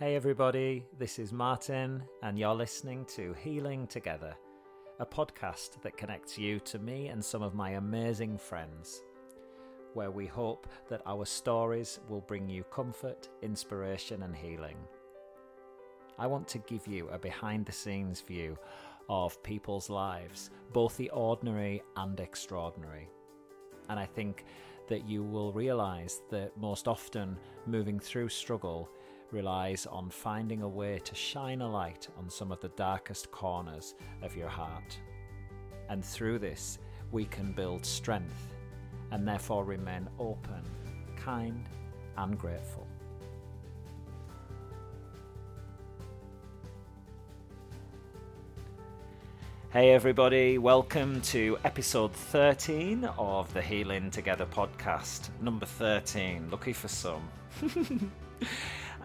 Hey, everybody, this is Martyn, and you're listening to Healing Together, a podcast that connects you to me and some of my amazing friends, where we hope that our stories will bring you comfort, inspiration, and healing. I want to give you a behind the scenes view of people's lives, both the ordinary and extraordinary. And I think that you will realize that most often moving through struggle relies on finding a way to shine a light on some of the darkest corners of your heart. And through this, we can build strength and therefore remain open, kind, and grateful. Hey, everybody, welcome to episode 13 of the Healing Together podcast. Number 13, lucky for some.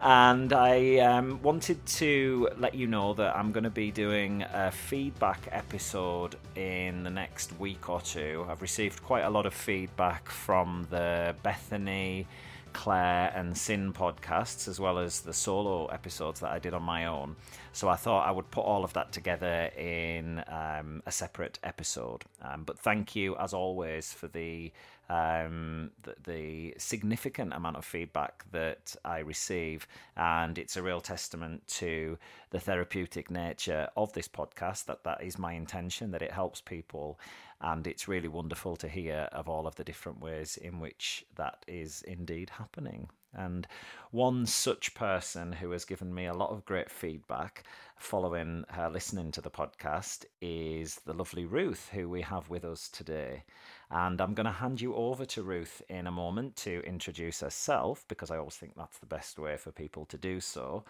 and I um, wanted to let you know that I'm going to be doing a feedback episode in the next week or two. I've received quite a lot of feedback from the Bethany. Claire and Sin podcasts, as well as the solo episodes that I did on my own. So I thought I would put all of that together in um, a separate episode. Um, but thank you, as always, for the, um, the, the significant amount of feedback that I receive, and it's a real testament to the therapeutic nature of this podcast. That that is my intention. That it helps people and it's really wonderful to hear of all of the different ways in which that is indeed happening. And one such person who has given me a lot of great feedback following her listening to the podcast is the lovely Ruth, who we have with us today. And I'm going to hand you over to Ruth in a moment to introduce herself because I always think that's the best way for people to do so.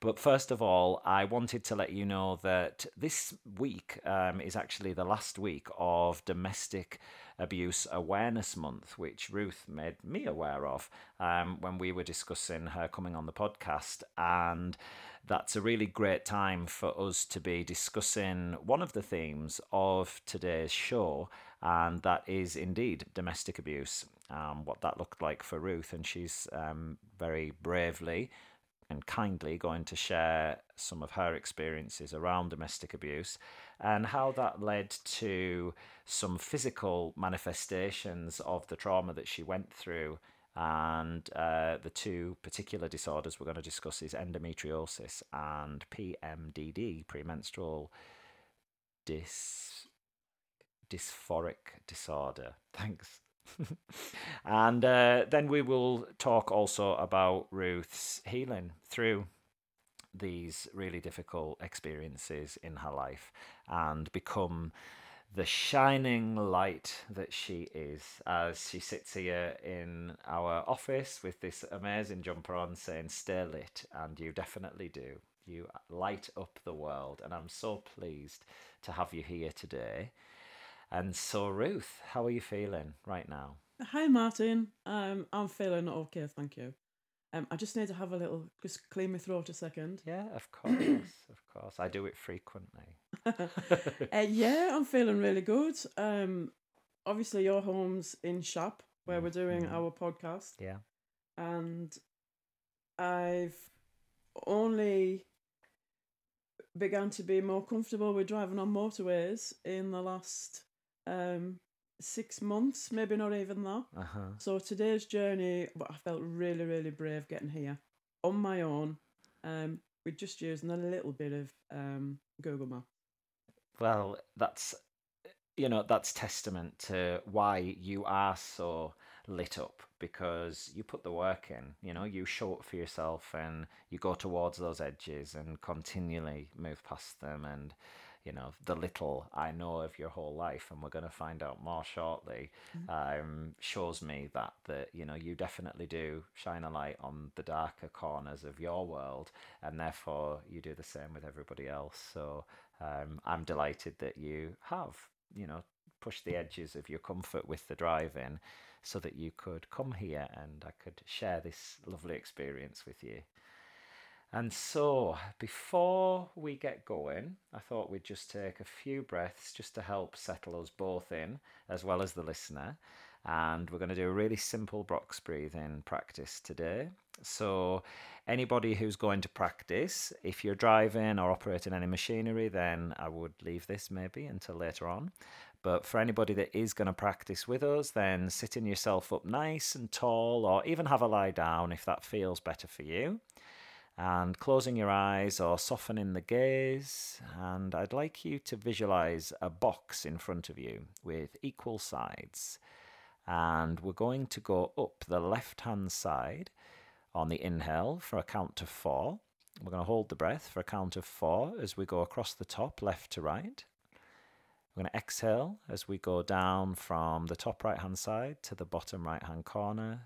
But first of all, I wanted to let you know that this week um, is actually the last week of Domestic Abuse Awareness Month, which Ruth made me aware of um, when we were discussing her coming on the podcast. And that's a really great time for us to be discussing one of the themes of today's show and that is indeed domestic abuse. Um, what that looked like for Ruth, and she's um, very bravely and kindly going to share some of her experiences around domestic abuse and how that led to some physical manifestations of the trauma that she went through. And uh, the two particular disorders we're going to discuss is endometriosis and PMDD, premenstrual dis dysphoric disorder. Thanks. and uh, then we will talk also about Ruth's healing through these really difficult experiences in her life and become the shining light that she is as she sits here in our office with this amazing jumper on saying stay lit and you definitely do you light up the world and i'm so pleased to have you here today and so, Ruth, how are you feeling right now? Hi, Martyn. Um, I'm feeling okay, thank you. Um, I just need to have a little, just clean my throat a second. Yeah, of course, of course. I do it frequently. uh, yeah, I'm feeling really good. Um, obviously, your home's in Shap, where we're doing mm. our podcast. Yeah. And I've only began to be more comfortable with driving on motorways in the last um, six months, maybe not even that. Uh-huh. So today's journey, but I felt really, really brave getting here on my own. Um, with just using a little bit of um, Google Map. Well, that's you know that's testament to why you are so lit up because you put the work in. You know, you show up for yourself and you go towards those edges and continually move past them and you know the little I know of your whole life, and we're going to find out more shortly, mm-hmm. um, shows me that that you know you definitely do shine a light on the darker corners of your world, and therefore you do the same with everybody else. So um, I'm delighted that you have you know pushed the edges of your comfort with the driving, so that you could come here and I could share this lovely experience with you. And so, before we get going, I thought we'd just take a few breaths just to help settle us both in, as well as the listener. and we're going to do a really simple box breathing practice today. So, anybody who's going to practice, if you're driving or operating any machinery, then I would leave this maybe until later on. But for anybody that is going to practice with us, then sitting yourself up nice and tall, or even have a lie down if that feels better for you. And closing your eyes or softening the gaze. And I'd like you to visualize a box in front of you with equal sides. And we're going to go up the left hand side on the inhale for a count to four. We're going to hold the breath for a count of four as we go across the top, left to right. We're going to exhale as we go down from the top right hand side to the bottom right hand corner.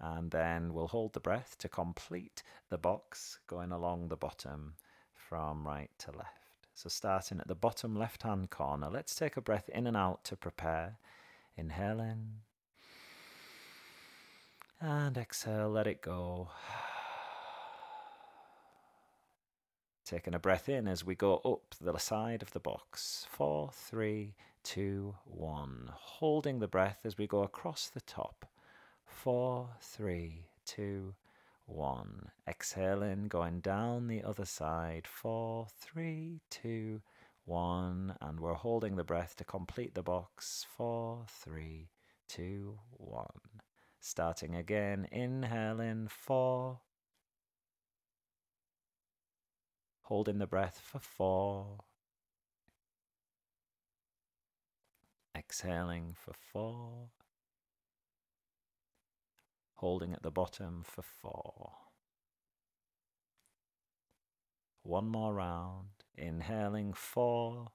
And then we'll hold the breath to complete the box going along the bottom from right to left. So, starting at the bottom left hand corner, let's take a breath in and out to prepare. Inhale in and exhale, let it go. Taking a breath in as we go up the side of the box. Four, three, two, one. Holding the breath as we go across the top. Four, three, two, one. Exhaling, going down the other side. Four, three, two, one. And we're holding the breath to complete the box. Four, three, two, one. Starting again, inhaling four. Holding the breath for four. Exhaling for four. Holding at the bottom for four. One more round. Inhaling four.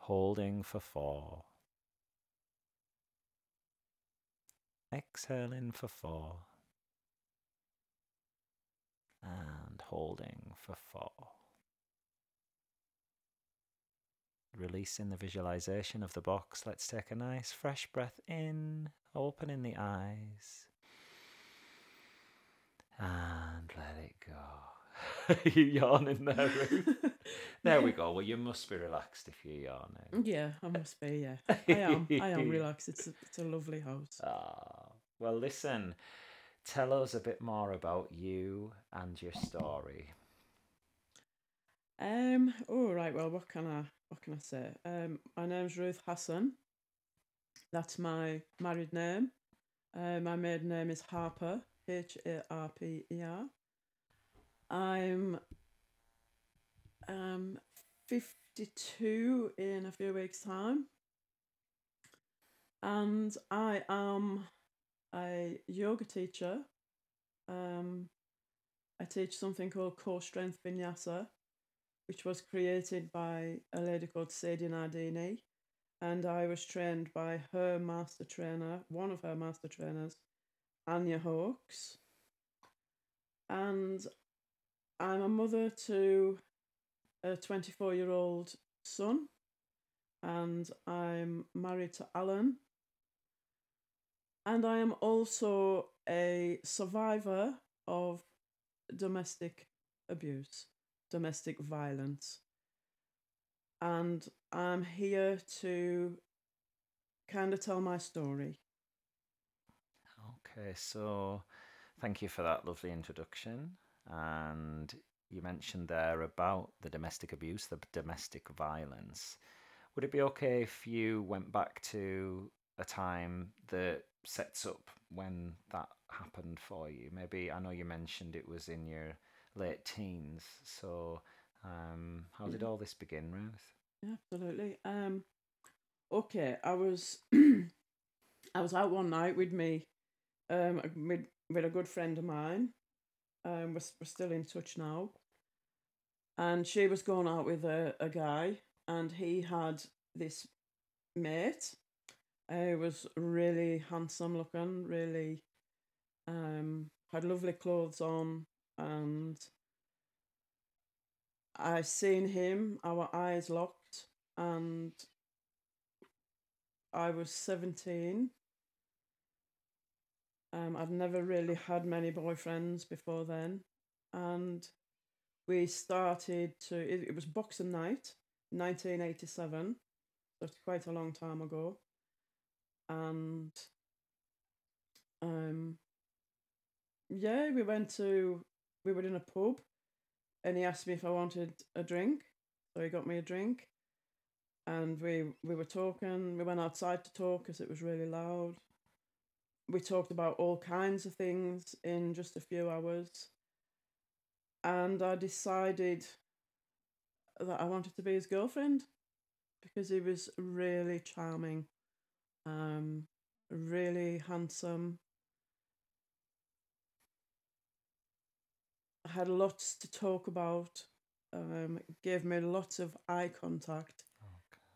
Holding for four. Exhaling for four. And holding for four. Releasing the visualization of the box, let's take a nice fresh breath in, opening the eyes, and let it go. you yawning there, Ruth? there we go. Well, you must be relaxed if you're yawning. Yeah, I must be. Yeah, I am. I am relaxed. It's a, it's a lovely house. Ah, well, listen. Tell us a bit more about you and your story. Um. All right. Well, what can I what can I say? Um. My name's Ruth Hassan. That's my married name. Uh, my maiden name is Harper. H A R P E R. I'm um 52 in a few weeks' time. And I am a yoga teacher. Um, I teach something called Core Strength Vinyasa, which was created by a lady called Sadie Nardini. And I was trained by her master trainer, one of her master trainers, Anya Hawkes. And I'm a mother to a 24 year old son, and I'm married to Alan. And I am also a survivor of domestic abuse, domestic violence. And I'm here to kind of tell my story. Okay, so thank you for that lovely introduction. And you mentioned there about the domestic abuse, the domestic violence. Would it be okay if you went back to a time that sets up when that happened for you? Maybe I know you mentioned it was in your late teens. So, um, how did all this begin, Ruth? Yeah, absolutely. Um, okay, I was I was out one night with me, um, with with a good friend of mine. Um, we're, we're still in touch now. And she was going out with a, a guy, and he had this mate. He was really handsome looking, really um, had lovely clothes on, and I seen him, our eyes locked, and I was 17 um, I'd never really had many boyfriends before then, and we started to. It, it was Boxing Night, nineteen eighty seven, That's quite a long time ago. And um yeah, we went to we were in a pub and he asked me if I wanted a drink. So he got me a drink. And we we were talking. We went outside to talk because it was really loud. We talked about all kinds of things in just a few hours. And I decided that I wanted to be his girlfriend because he was really charming, um, really handsome. Had lots to talk about. Um, gave me lots of eye contact,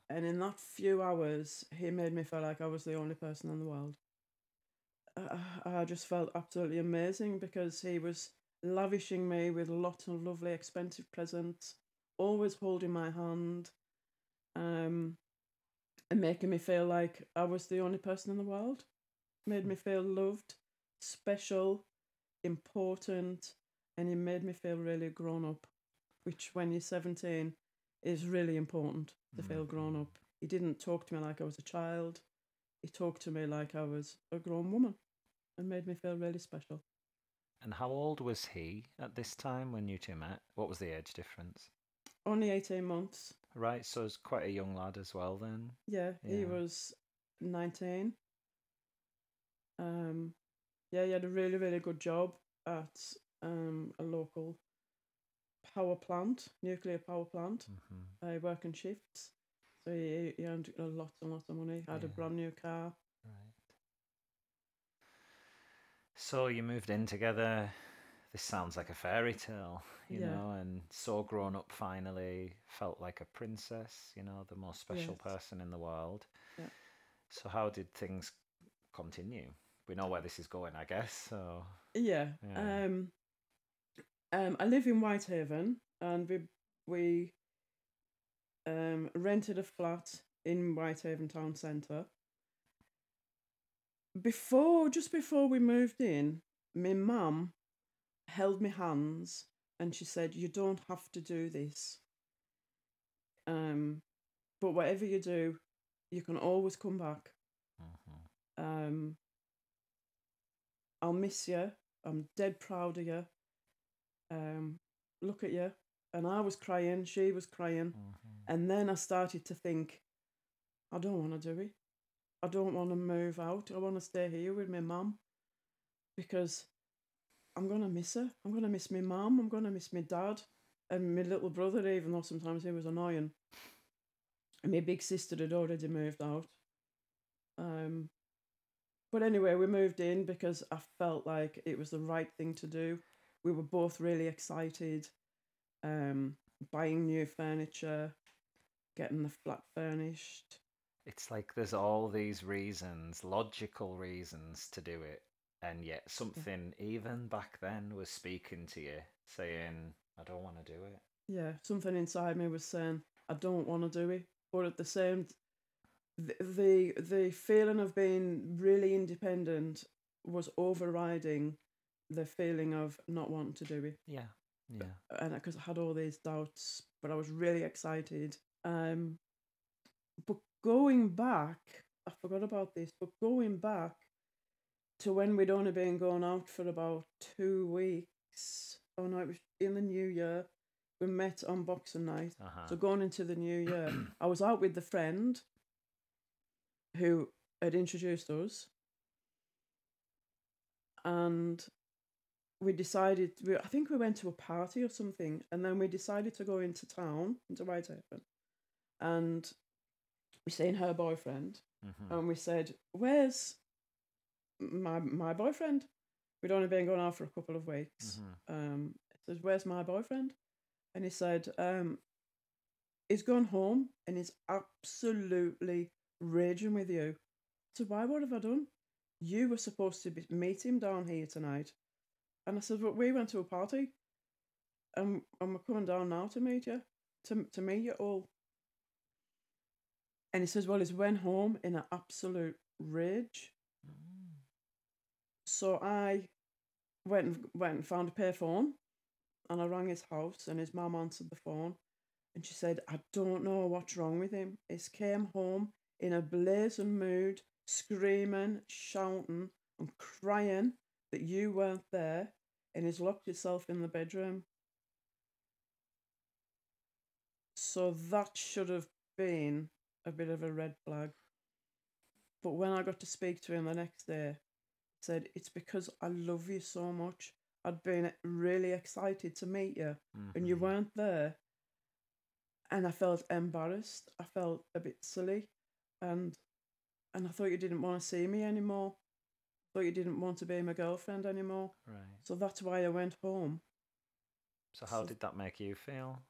and in that few hours, he made me feel like I was the only person in the world. I, I just felt absolutely amazing because he was lavishing me with lots of lovely, expensive presents, always holding my hand, um, and making me feel like I was the only person in the world. Made me feel loved, special, important, and he made me feel really grown up, which when you're 17 is really important to feel grown up. He didn't talk to me like I was a child, he talked to me like I was a grown woman and made me feel really special. And how old was he at this time when you two met? What was the age difference? Only 18 months. Right, so it's quite a young lad as well then. Yeah, he was 19. Um, yeah, he had a really, really good job at um, a local power plant, nuclear power plant. hmm I work in shifts. So he, he earned a lot and lots of money. Had a brand new car. Right. So you moved in together. This sounds like a fairy tale, you Yeah. know, and so grown up finally, felt like a princess, you know, the most special Yes. person in the world. Yeah. So how did things continue? We know where this is going, I guess. So Yeah. Yeah. Um, um, I live in Whitehaven, and we we um rented a flat in Whitehaven town centre. Before, just before we moved in, my mum held my hands and she said, "You don't have to do this. Um, but whatever you do, you can always come back." mhm. Um, I'll miss you. I'm dead proud of you. Um, look at you. And I was crying, she was crying. Mhm. And then I started to think, I don't want to do it. I don't want to move out. I want to stay here with my mum because I'm going to miss her. I'm going to miss my mum. I'm going to miss my dad and my little brother, even though sometimes he was annoying. And my big sister had already moved out. Um, but anyway, we moved in because I felt like it was the right thing to do. We were both really excited, um, buying new furniture, getting the flat furnished. It's like there's all these reasons, logical reasons to do it, and yet something even back then was speaking to you, saying, "I don't want to do it." Yeah, something inside me was saying I don't want to do it, but at the same, the, the the feeling of being really independent was overriding the feeling of not wanting to do it. Yeah, yeah. and because I had all these doubts, but I was really excited. Um, but going back, I forgot about this. But going back to when we'd only been going out for about two weeks. Oh no, it was in the new year. We met on Boxing Night. Uh-huh. So going into the new year, I was out with the friend who had introduced us, and we decided. We, I think we went to a party or something, and then we decided to go into town into Whitehaven, and we seen her boyfriend, Mhm. and we said, "Where's my my boyfriend?" We'd only been going out for a couple of weeks. Mhm. Um, I said, "Where's my boyfriend?" And he said, um, "He's gone home and he's absolutely raging with you." So why? What have I done? You were supposed to be, meet him down here tonight, and I said, "Well, we went to a party, and and we're coming down now to meet you, to to meet you all." And he says, "Well, he's went home in an absolute rage." Mm. So I went and, went and found a payphone, and I rang his house, and his mum answered the phone, And she said, I don't know what's wrong with him. He's came home in a blazing mood, screaming, shouting, and crying that you weren't there, and he's locked himself in the bedroom. So that should have been a bit of a red flag. But when I got to speak to him the next day, he said, It's because I love you so much. I'd been really excited to meet you, and you Mhm. weren't there. And I felt embarrassed. I felt a bit silly, and and I thought you didn't want to see me anymore. Thought you didn't want to be my girlfriend anymore. Right. So that's why I went home. So how So- did that make you feel?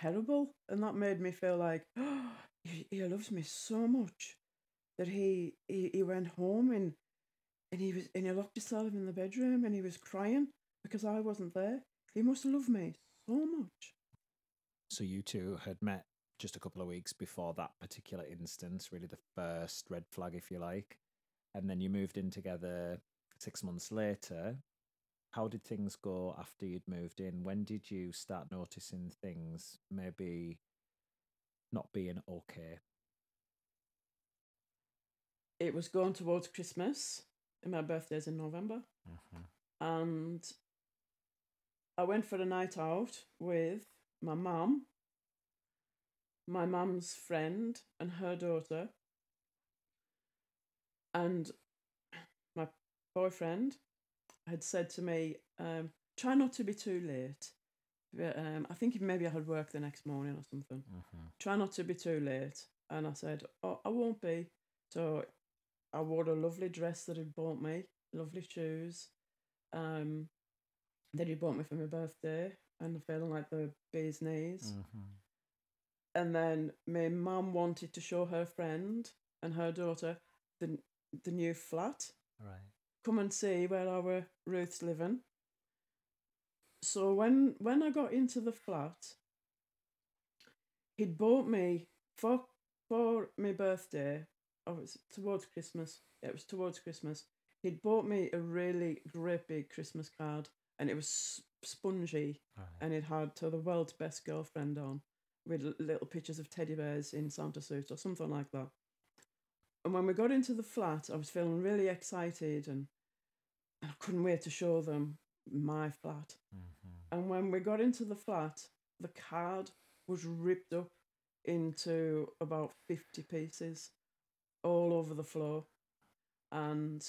terrible, and that made me feel like oh, he, he loves me so much that he, he he went home and and he was and he locked himself in the bedroom and he was crying because I wasn't there. He must love me so much. So you two had met just a couple of weeks before that particular instance, really the first red flag, if you like. And then you moved in together six months later. How did things go after you'd moved in? When did you start noticing things maybe not being okay? It was going towards Christmas, and my birthday's in November, hmm and I went for a night out with my mum, my mum's friend, and her daughter, and my boyfriend had said to me, um, "Try not to be too late." But, um, I think maybe I had work the next morning or something. hmm Try not to be too late, and I said, "Oh, I won't be." So I wore a lovely dress that he'd bought me, lovely shoes, um, that he bought me for my birthday, and feeling like the bee's knees. hmm And then my mum wanted to show her friend and her daughter the the new flat. Right. Come and see where our Ruth's living. So when when I got into the flat, he'd bought me for for my birthday. Oh, it was towards Christmas. Yeah, it was towards Christmas. He'd bought me a really great big Christmas card, and it was spongy, Right. and it had to the world's best girlfriend on, with little pictures of teddy bears in Santa suits or something like that. And when we got into the flat, I was feeling really excited, and and I couldn't wait to show them my flat. hmm And when we got into the flat, the card was ripped up into about 50 pieces all over the floor. And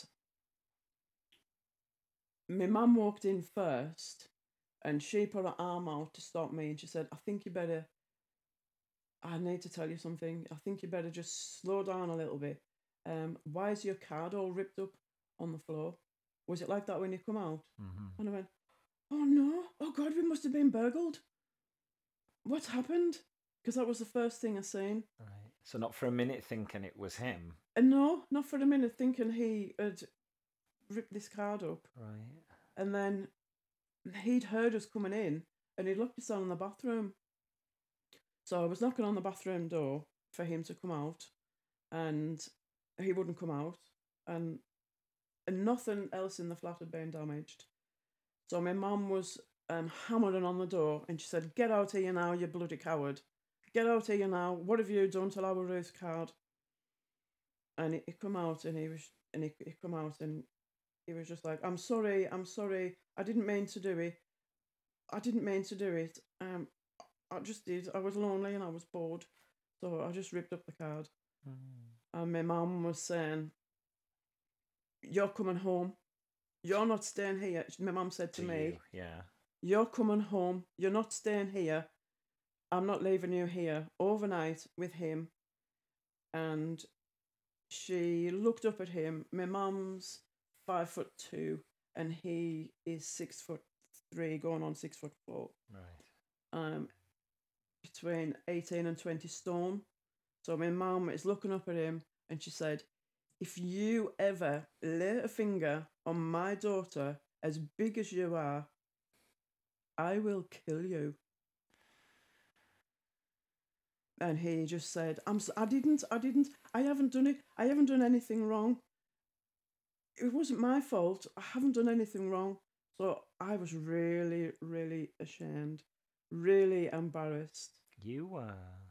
my mum walked in first and she put her arm out to stop me and she said, I think you better, I need to tell you something. I think you better just slow down a little bit. Um, why is your card all ripped up on the floor? Was it like that when you come out? hmm And I went, Oh no, oh God, we must have been burgled. What happened? Because that was the first thing I seen. Right. So not for a minute thinking it was him. And no, not for a minute thinking he had ripped this card up. Right. And then he'd heard us coming in and he locked us down in the bathroom. So I was knocking on the bathroom door for him to come out and he wouldn't come out and and nothing else in the flat had been damaged. So my mum was um, hammering on the door and she said, Get out of here now, you bloody coward. Get out of here now. What have you done to our Ruth's card? And he, he come out and he was and he, he come out and he was just like, I'm sorry, I'm sorry. I didn't mean to do it. I didn't mean to do it. Um I just did. I was lonely and I was bored. So I just ripped up the card. Mm. And my mum was saying, You're coming home. You're not staying here. My mum said to, To me, you, Yeah. You're coming home. You're not staying here. I'm not leaving you here overnight with him. And she looked up at him. My mum's five foot two, and he is six foot three, going on six foot four. Right. Um, between eighteen and twenty stone. So my mum is looking up at him, and she said, "If you ever lay a finger on my daughter as big as you are, I will kill you." And he just said, "I'm. s- I didn't. I didn't. I haven't done it. I haven't done anything wrong. It wasn't my fault. I haven't done anything wrong." So I was really, really ashamed, really embarrassed. You were.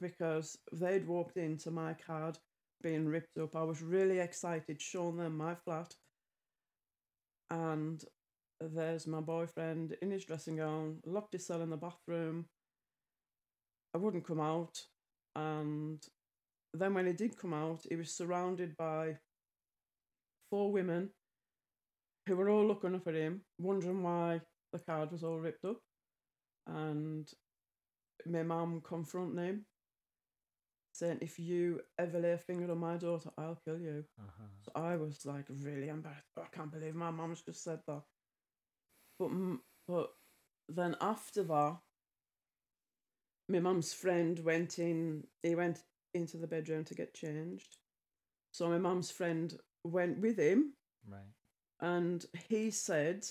Because they'd walked into my card being ripped up. I was really excited, showing them my flat. And there's my boyfriend in his dressing gown, locked his cell in the bathroom. I wouldn't come out. And then when he did come out, he was surrounded by four women who were all looking up at him, wondering why the card was all ripped up. And my mum confronting him, saying, If you ever lay a finger on my daughter, I'll kill you. Uh-huh. So I was like really embarrassed. "Oh, I can't believe my mum's just said that. But but then after that, my mum's friend went in. He went into the bedroom to get changed. So my mum's friend went with him, Right. and he said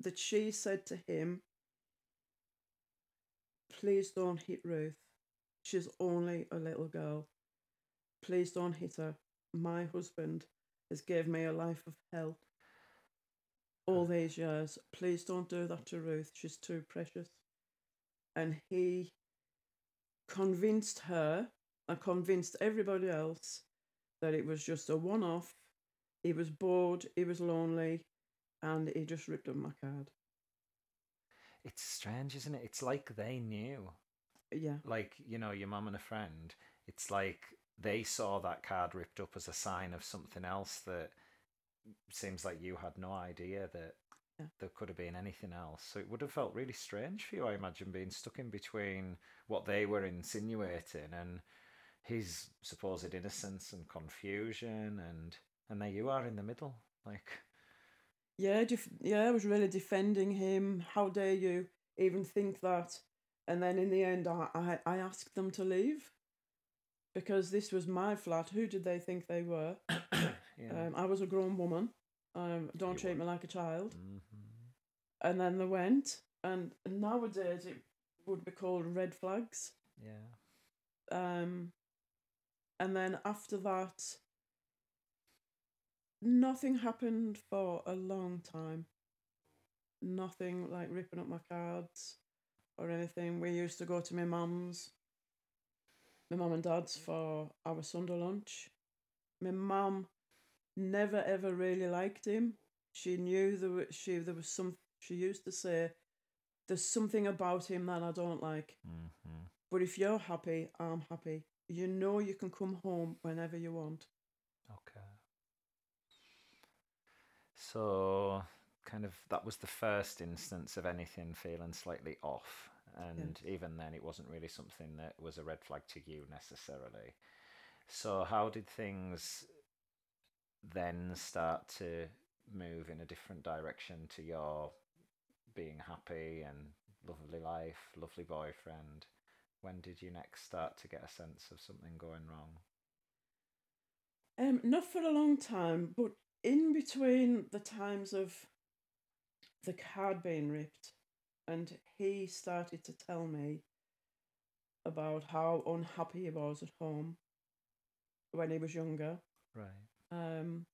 that she said to him, "Please don't hit Ruth. She's only a little girl. Please don't hit her. My husband has gave me a life of hell all uh. these years. Please don't do that to Ruth. She's too precious." And he convinced her and convinced everybody else that it was just a one off. He was bored, he was lonely, and he just ripped up my card. It's strange, isn't it? It's like they knew. Yeah. Like, you know, your mum and a friend, it's like they saw that card ripped up as a sign of something else that seems like you had no idea that Yeah. there could have been anything else. So it would have felt really strange for you, I imagine, being stuck in between what they were insinuating and his supposed innocence and confusion and and there you are in the middle. Like Yeah, def- yeah, I was really defending him. How dare you even think that? And then in the end, I, I, I asked them to leave because this was my flat. Who did they think they were? yeah. Um, I was a grown woman. Um, don't You treat were. me like a child. Mhm. And then they went, and nowadays it would be called red flags. Yeah. Um, and then after that, nothing happened for a long time. Nothing like ripping up my cards or anything. We used to go to my mum's, my mum and dad's for our Sunday lunch. My mum never ever really liked him. She knew there was, she there was some. She used to say, "There's something about him that I don't like." Mhm. But if you're happy, I'm happy. You know you can come home whenever you want. Okay. So, kind of, that was the first instance of anything feeling slightly off. And even then, it wasn't really something that was a red flag to you necessarily. So, how did things then start to move in a different direction to your being happy and lovely life, lovely boyfriend? When did you next start to get a sense of something going wrong? Um, not for a long time, but in between the times of the card being ripped, and he started to tell me about how unhappy he was at home when he was younger. Right. Um,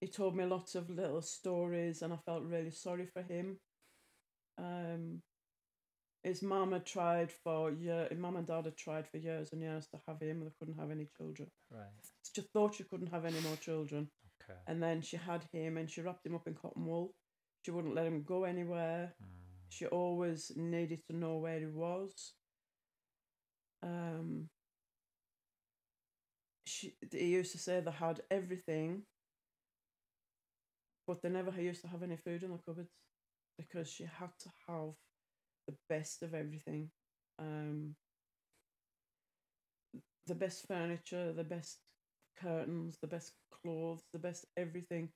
he told me lots of little stories, and I felt really sorry for him. Um, his mum had tried for year, his mum and dad had tried for years and years to have him, and they couldn't have any children. Right. She thought she couldn't have any more children, Okay. and then she had him, and she wrapped him up in cotton wool. She wouldn't let him go anywhere. Mm. She always needed to know where he was. Um, she he used to say they had everything, but they never used to have any food in the cupboards because she had to have the best of everything. Um, the best furniture, the best curtains, the best clothes, the best everything.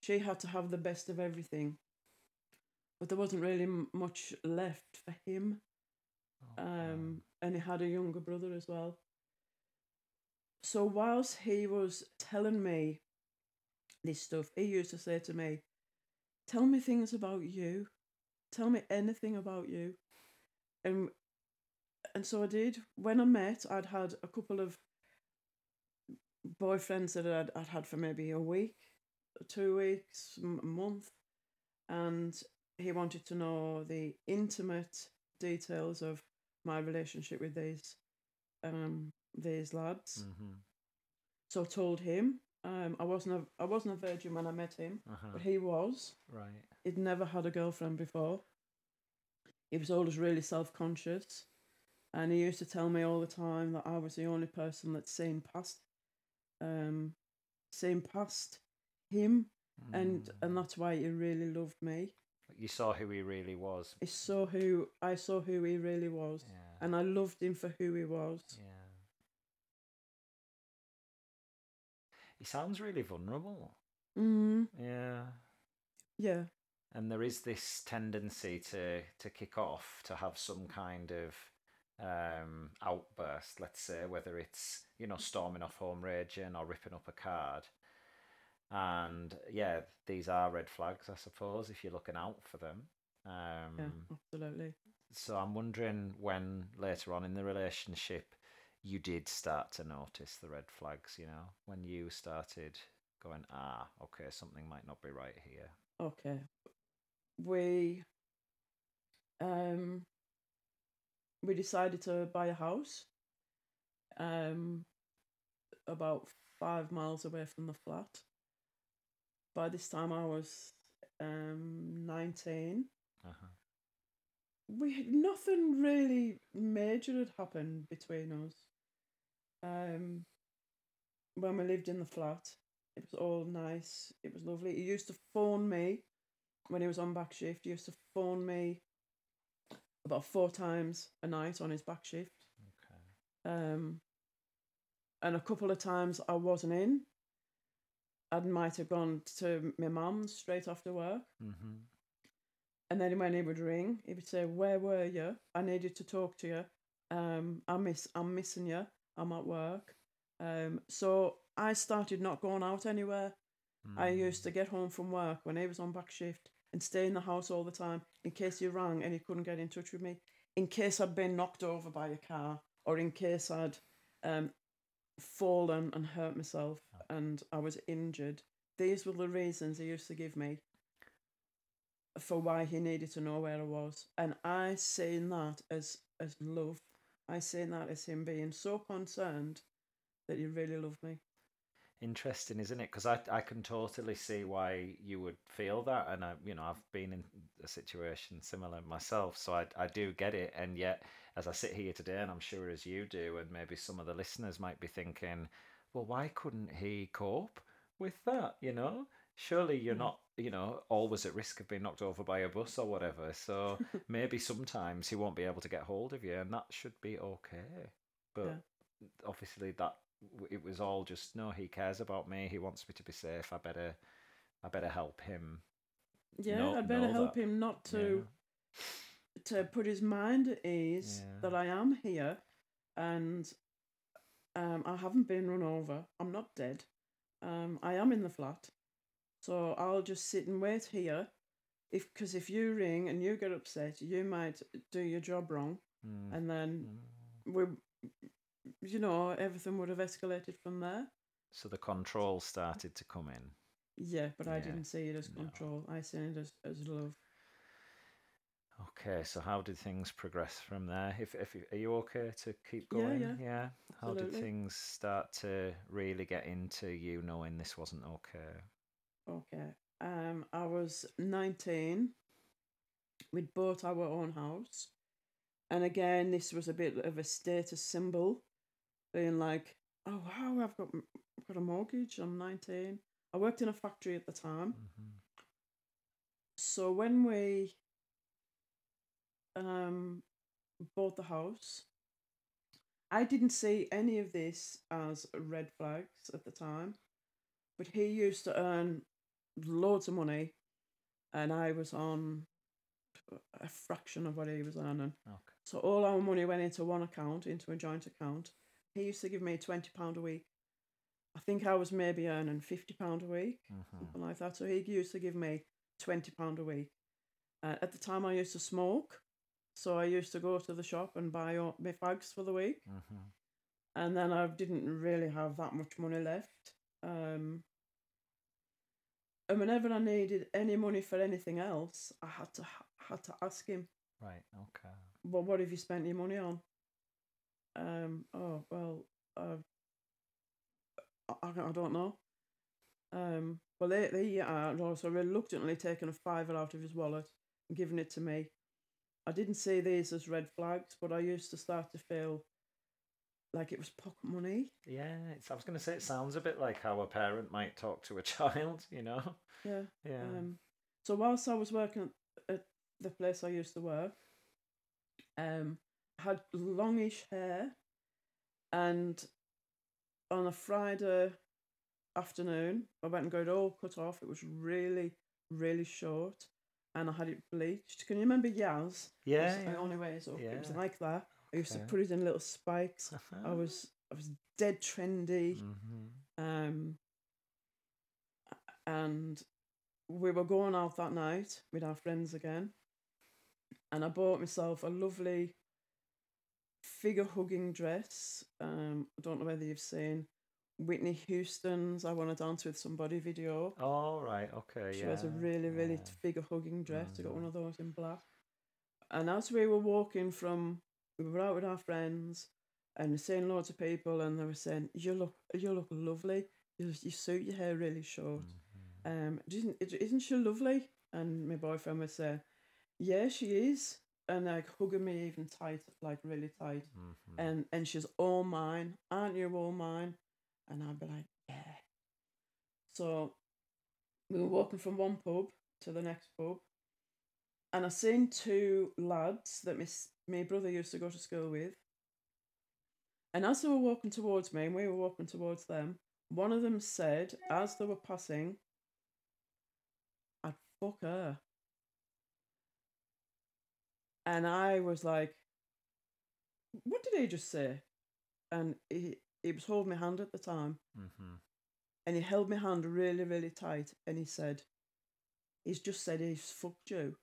She had to have the best of everything but there wasn't really m- much left for him. Oh, Um, and he had a younger brother as well. So whilst he was telling me this stuff, he used to say to me, "Tell me things about you. Tell me anything about you." And and so I did. When I met, I'd had a couple of boyfriends that I'd, I'd had for maybe a week, two weeks, a month, and he wanted to know the intimate details of my relationship with these um these lads. Mm-hmm. So I told him um I wasn't a I wasn't a virgin when I met him, Uh-huh. but he was. Right. He'd never had a girlfriend before. He was always really self conscious. And he used to tell me all the time that I was the only person that's seen past um seen past him and Mm. and that's why he really loved me. You saw who he really was. I saw who I saw who he really was. Yeah. And I loved him for who he was. Yeah. He sounds really vulnerable. Mm, Yeah. yeah. And there is this tendency to to kick off, to have some kind of um, outburst, let's say, whether it's, you know, storming off home raging or ripping up a card. And yeah, these are red flags, I suppose, if you're looking out for them. Um, Yeah, absolutely. So I'm wondering when later on in the relationship you did start to notice the red flags, you know, when you started going, ah, okay, something might not be right here. Okay. We um we decided to buy a house um about five miles away from the flat. By this time I was um nineteen. Uh-huh. we had nothing really major had happened between us. Um, when we lived in the flat, it was all nice. It was lovely. He used to phone me when he was on back shift. He used to phone me about four times a night on his back shift. Okay. Um, and a couple of times I wasn't in. I might have gone to my mum's straight after work. Mm-hmm. And then when he would ring, he would say, "Where were you? I needed to talk to you. Um, I miss, I'm missing you. I'm at work." Um, so I started not going out anywhere. I used to get home from work when he was on back shift and stay in the house all the time in case he rang and he couldn't get in touch with me. In case I'd been knocked over by a car, or in case I'd um, fallen and hurt myself and I was injured. These were the reasons he used to give me for why he needed to know where I was. And I seen that as as love. I seen that as him being so concerned that he really loved me. Interesting, isn't it? Because I I can totally see why you would feel that, and I you know I've been in a situation similar myself, so I I do get it. And yet, as I sit here today, and I'm sure as you do, and maybe some of the listeners might be thinking, well, why couldn't he cope with that? You know, surely you're Mm. not you know always at risk of being knocked over by a bus or whatever. So maybe sometimes he won't be able to get hold of you, and that should be okay. But obviously that it was all just no he cares about me he wants me to be safe i better i better help him Yeah, I'd better help that. him not to to put his mind at ease Yeah. that I am here and um, I haven't been run over. I'm not dead. Um, I am in the flat. So I'll just sit and wait here. If because if you ring and you get upset, you might do your job wrong, Mm, and then mm. we, you know, everything would have escalated from there. so the control started to come in Yeah, but I didn't see it as no. control. I seen it as, as love. okay so how did things progress from there if if are you okay to keep Yeah, going yeah, how did things start to really get into you knowing this wasn't okay Okay. Um, I was 19. We'd bought our own house. And again, this was a bit of a status symbol, being like, oh, wow, I've got, I've got a mortgage. I'm 19. I worked in a factory at the time. hmm So when we um, bought the house, I didn't see any of this as red flags at the time, but he used to earn loads of money, and I was on a fraction of what he was earning. okay So all our money went into one account, into a joint account. He used to give me twenty pound a week. I think I was maybe earning fifty pound a week hmm something like that. So he used to give me twenty pound a week. Uh, at the time, I used to smoke, so I used to go to the shop and buy all my fags for the week, hmm and then I didn't really have that much money left. Um, and whenever I needed any money for anything else, I had to had to ask him. Right. Okay. Well, what have you spent your money on? Um. Oh well. Uh, I, I don't know. Um. Well, they they also reluctantly taken a fiver out of his wallet and given it to me. I didn't see these as red flags, but I used to start to feel like it was pocket money. Yeah. It's, I was going to say it sounds a bit like how a parent might talk to a child. You know. Yeah. Yeah. Um, so whilst I was working at the place I used to work, um, had longish hair, and on a Friday afternoon, I went and got it all cut off. It was really, really short, and I had it bleached. Can you remember Yazz? yeah. It was yeah. only way it's up. It was like that. I used to put it in little spikes. I was I was dead trendy. Mm-hmm. Um, and we were going out that night with our friends again. And I bought myself a lovely figure hugging dress. Um, I don't know whether you've seen Whitney Houston's I Want to Dance with Somebody video. All right. Okay. She yeah. wears a really, really yeah. figure hugging dress. I got one Mhm. of those in black. And as we were walking from, we were out with our friends and seeing loads of people, and they were saying, "You look, you look lovely. You, you suit your hair really short. Mhm. Um, isn't isn't she lovely?" And my boyfriend was saying, "Yeah, she is." And like hugging me even tight, like really tight. Mhm. And and she's all mine. Aren't you all mine? And I'd be like, yeah. So we were walking from one pub to the next pub, and I seen two lads that my my brother used to go to school with. And as they were walking towards me, and we were walking towards them, one of them said, as they were passing, "I'd fuck her." And I was like, "What did he just say?" And he he was holding my hand at the time, Mhm. and he held my hand really, really tight, and he said, "He's just said he's fucked you."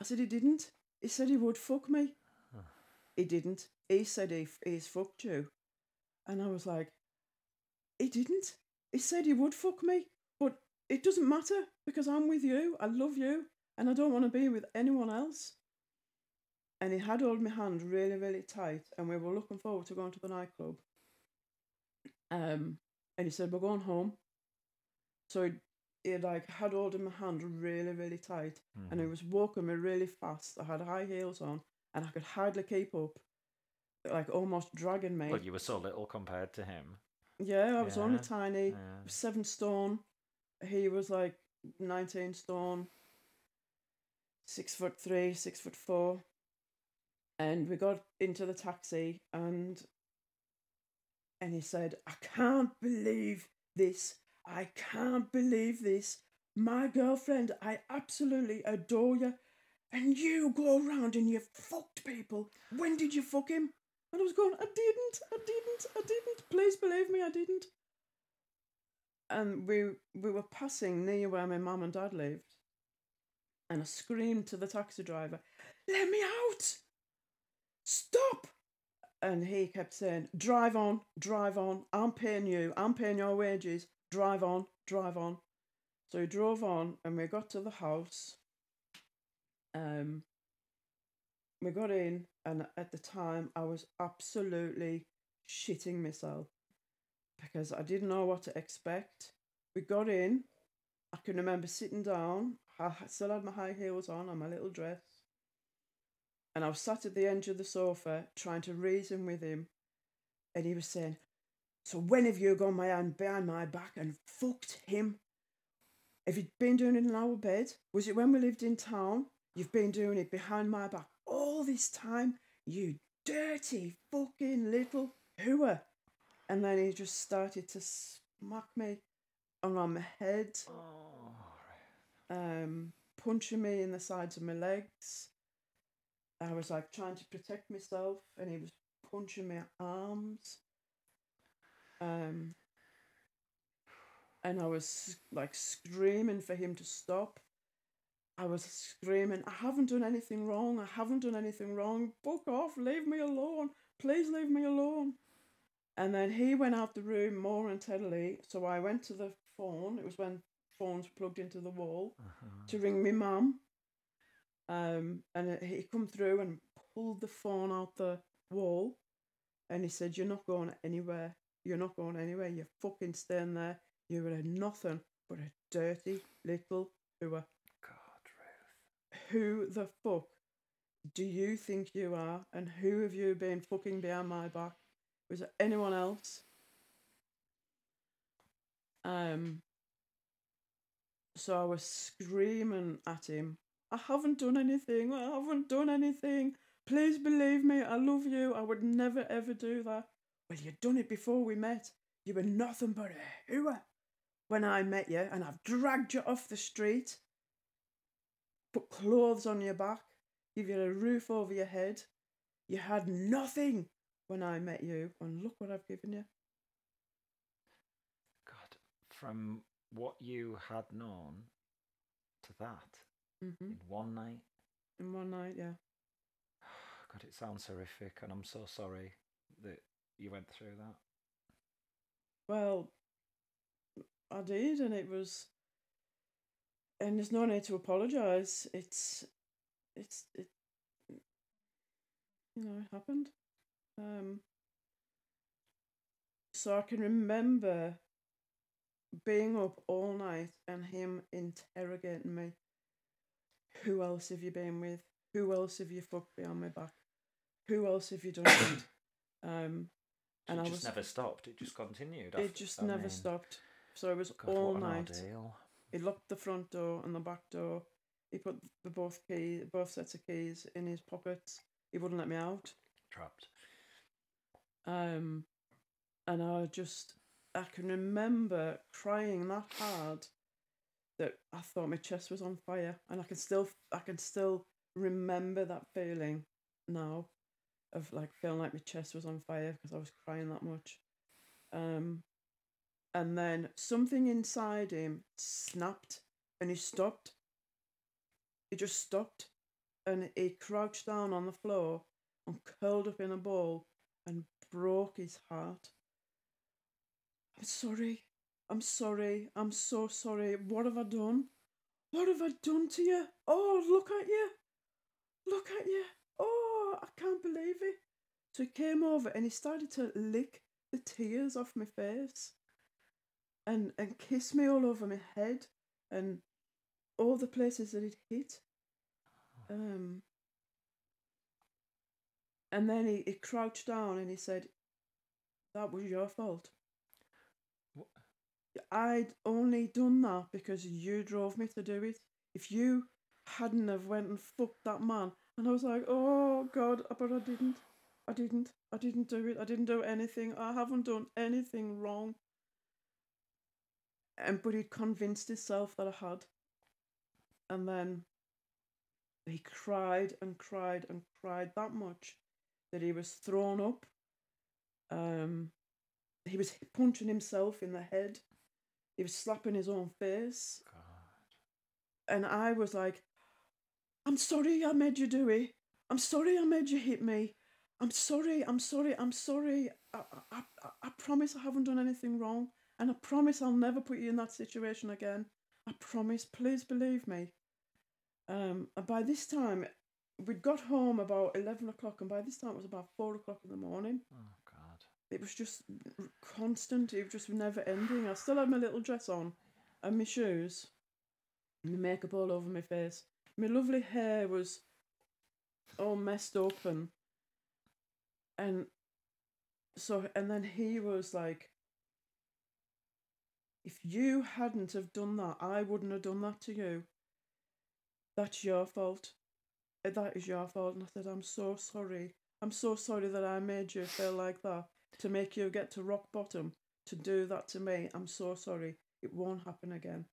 I said he didn't. He said he would fuck me. Huh. He didn't. He said he he's fucked you, and I was like, he didn't. He said he would fuck me, but it doesn't matter because I'm with you. I love you, and I don't want to be with anyone else. And he had held my hand really, really tight, and we were looking forward to going to the nightclub. Um, and he said, We're going home. So he, he like had hold of my hand really, really tight, and he Mhm. was walking me really fast. I had high heels on, and I could hardly keep up, like almost dragging me. Well, you were so little compared to him. yeah, I was only tiny, Yeah. seven stone. He was like 19 stone, six foot three, six foot four. And we got into the taxi and and he said, I can't believe this. I can't believe this. My girlfriend, I absolutely adore you. And you go around and you fucked people. When did you fuck him? And I was going, I didn't, I didn't, I didn't. Please believe me, I didn't. And we we were passing near where my mum and dad lived. And I screamed to the taxi driver, Let me out! Stop! And he kept saying, Drive on, drive on, I'm paying you, I'm paying your wages, drive on, drive on. So he drove on and we got to the house. Um we got in and at the time I was absolutely shitting myself because I didn't know what to expect. We got in. I can remember sitting down. I still had my high heels on and my little dress. And I was sat at the edge of the sofa trying to reason with him. And he was saying, So when have you gone my hand behind my back and fucked him? Have you been doing it in our bed? Was it when we lived in town? You've been doing it behind my back all this time? You dirty fucking little hooer. And then he just started to smack me around my head, Oh, um, punching me in the sides of my legs. I was like trying to protect myself, and he was punching my arms. Um, and I was like screaming for him to stop. I was screaming, I haven't done anything wrong. I haven't done anything wrong. Fuck off. Leave me alone. Please leave me alone. And then he went out the room more momentarily. So I went to the phone. It was when phones plugged into the wall uh-huh. to ring me mum. Um, and it- he come through and pulled the phone out the wall, and he said, "You're not going anywhere. You're not going anywhere. You're fucking staying there. You're a nothing but a dirty little hooer. God, Ruth. Who the fuck do you think you are? And who have you been fucking behind my back? Was it anyone else? Um. So I was screaming at him. I haven't done anything. I haven't done anything. Please believe me. I love you. I would never ever do that. Well, you'd done it before we met. You were nothing but a hooer when I met you, and I've dragged you off the street, put clothes on your back, give you a roof over your head. You had nothing when I met you, and look what I've given you. God, from what you had known to that Mm-hmm. in one night. In one night, yeah. God, it sounds horrific, and I'm so sorry that you went through that. Well, I did, and it was. And there's no need to apologise. It's, it's it. You know, it happened. Um. So I can remember being up all night and him interrogating me. Who else have you been with? Who else have you fucked behind my back? Who else have you done it? Um, So And it I just was- never stopped. It just continued. it just I never mean, stopped. So it was God, all night. ordeal. He locked the front door and the back door. He put the both key, both sets of keys in his pockets. He wouldn't let me out. Trapped. Um, and I just, I can remember crying that hard that I thought my chest was on fire, and I can still, I can still remember that feeling now, of like feeling like my chest was on fire because I was crying that much. Um, and then something inside him snapped, and he stopped. He just stopped, and he crouched down on the floor and curled up in a ball and broke his heart. I'm sorry. I'm sorry. I'm so sorry. What have I done? What have I done to you? Oh, look at you. Look at you. Oh, I can't believe it. So he came over and he started to lick the tears off my face and, and kiss me all over my head and all the places that he'd hit. Um, and then he, he crouched down and he said, That was your fault. I'd only done that because you drove me to do it. If you hadn't have went and fucked that man, and I was like, oh God, but I didn't. I didn't. I didn't do it. I didn't do anything. I haven't done anything wrong. And but he convinced himself that I had. And then he cried and cried and cried that much that he was thrown up. Um, he was punching himself in the head. He was slapping his own face. God. And I was like, I'm sorry I made you do it. I'm sorry I made you hit me. I'm sorry, I'm sorry, I'm sorry. I, I, I, I promise I haven't done anything wrong. And I promise I'll never put you in that situation again. I promise, please believe me. Um, and by this time, we'd got home about 11 o'clock, and by this time it was about 4 o'clock in the morning. Oh. It was just constant. It was just never ending. I still had my little dress on and my shoes, and my makeup all over my face. My lovely hair was all messed up and and so and then he was like if you hadn't have done that i wouldn't have done that to you that's your fault that is your fault and i said i'm so sorry i'm so sorry that i made you feel like that to make you get to rock bottom to do that to me i'm so sorry it won't happen again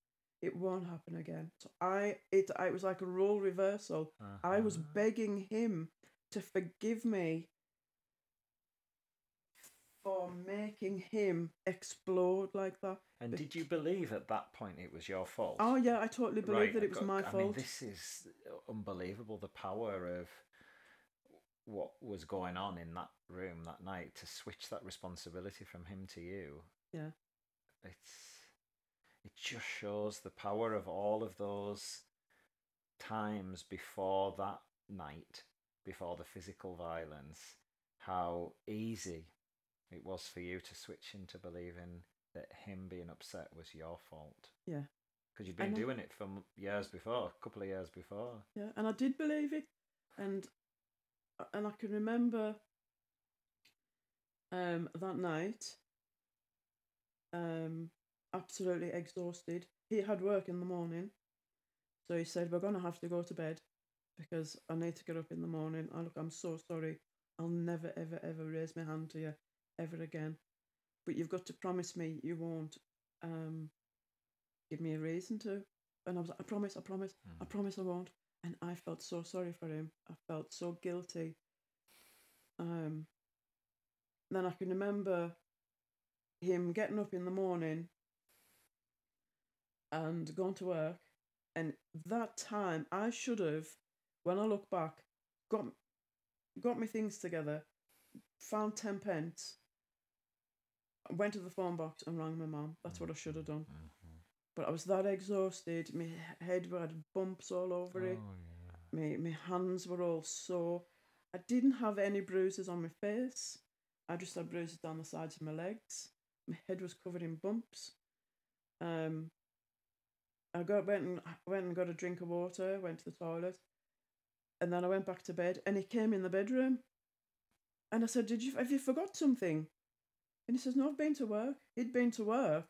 it won't happen again so i it, it was like a role reversal I was Uh-huh. begging him to forgive me for making him explode like that. And did you believe at that point it was your fault? Oh yeah, I totally believe Right, that it was got- my I mean, fault. this is unbelievable. The power of what was going on in that room that night to switch that responsibility from him to you. Yeah. It's it just shows the power of all of those times before that night, before the physical violence, how easy it was for you to switch into believing that him being upset was your fault. Yeah. Because you'd been doing it for years before, a couple of years before. Yeah, and I did believe it, and and I can remember um that night, um, absolutely exhausted. He had work in the morning, so he said we're gonna have to go to bed because I need to get up in the morning. I look, I'm so sorry. I'll never, ever, ever raise my hand to you ever again. But you've got to promise me you won't um give me a reason to. And I was like, I promise, I promise, I Mm. promise I won't. And I felt so sorry for him. I felt so guilty. Um then I can remember him getting up in the morning and going to work. And that time I should have, when I look back, got got my things together, found ten pence, went to the phone box and rang my mum. That's what I should have done. Mhm. But I was that exhausted. My head had bumps all over it. Oh, yeah. My my hands were all sore. I didn't have any bruises on my face. I just had bruises down the sides of my legs. My head was covered in bumps. Um, I got went and went and got a drink of water. Went to the toilet, and then I went back to bed. And he came in the bedroom, and I said, "Did you have you forgot something?" And he says, "No, I've been to work." He'd been to work,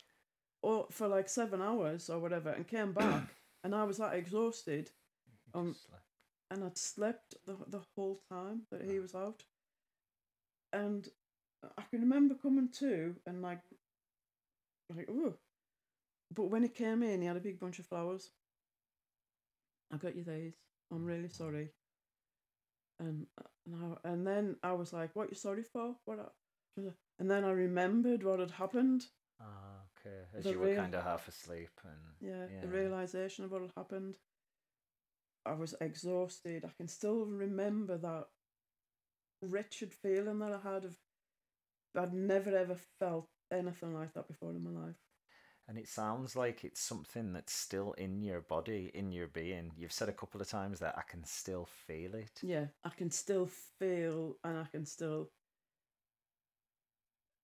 or for like seven hours or whatever, and came back, and I was like exhausted Um, and I'd slept the the whole time that he was out. And I can remember coming to and like, like oh, but when he came in, he had a big bunch of flowers. I got you these. I'm really sorry. And and I, and then I was like, "What you sorry for? What?" I, and then I remembered what had happened. Ah, okay. As the you were real- kind of half asleep and Yeah, Yeah. the realization of what had happened. I was exhausted. I can still remember that wretched feeling that I had of I'd never ever felt anything like that before in my life. And it sounds like it's something that's still in your body, in your being. You've said a couple of times that I can still feel it. Yeah, I can still feel and I can still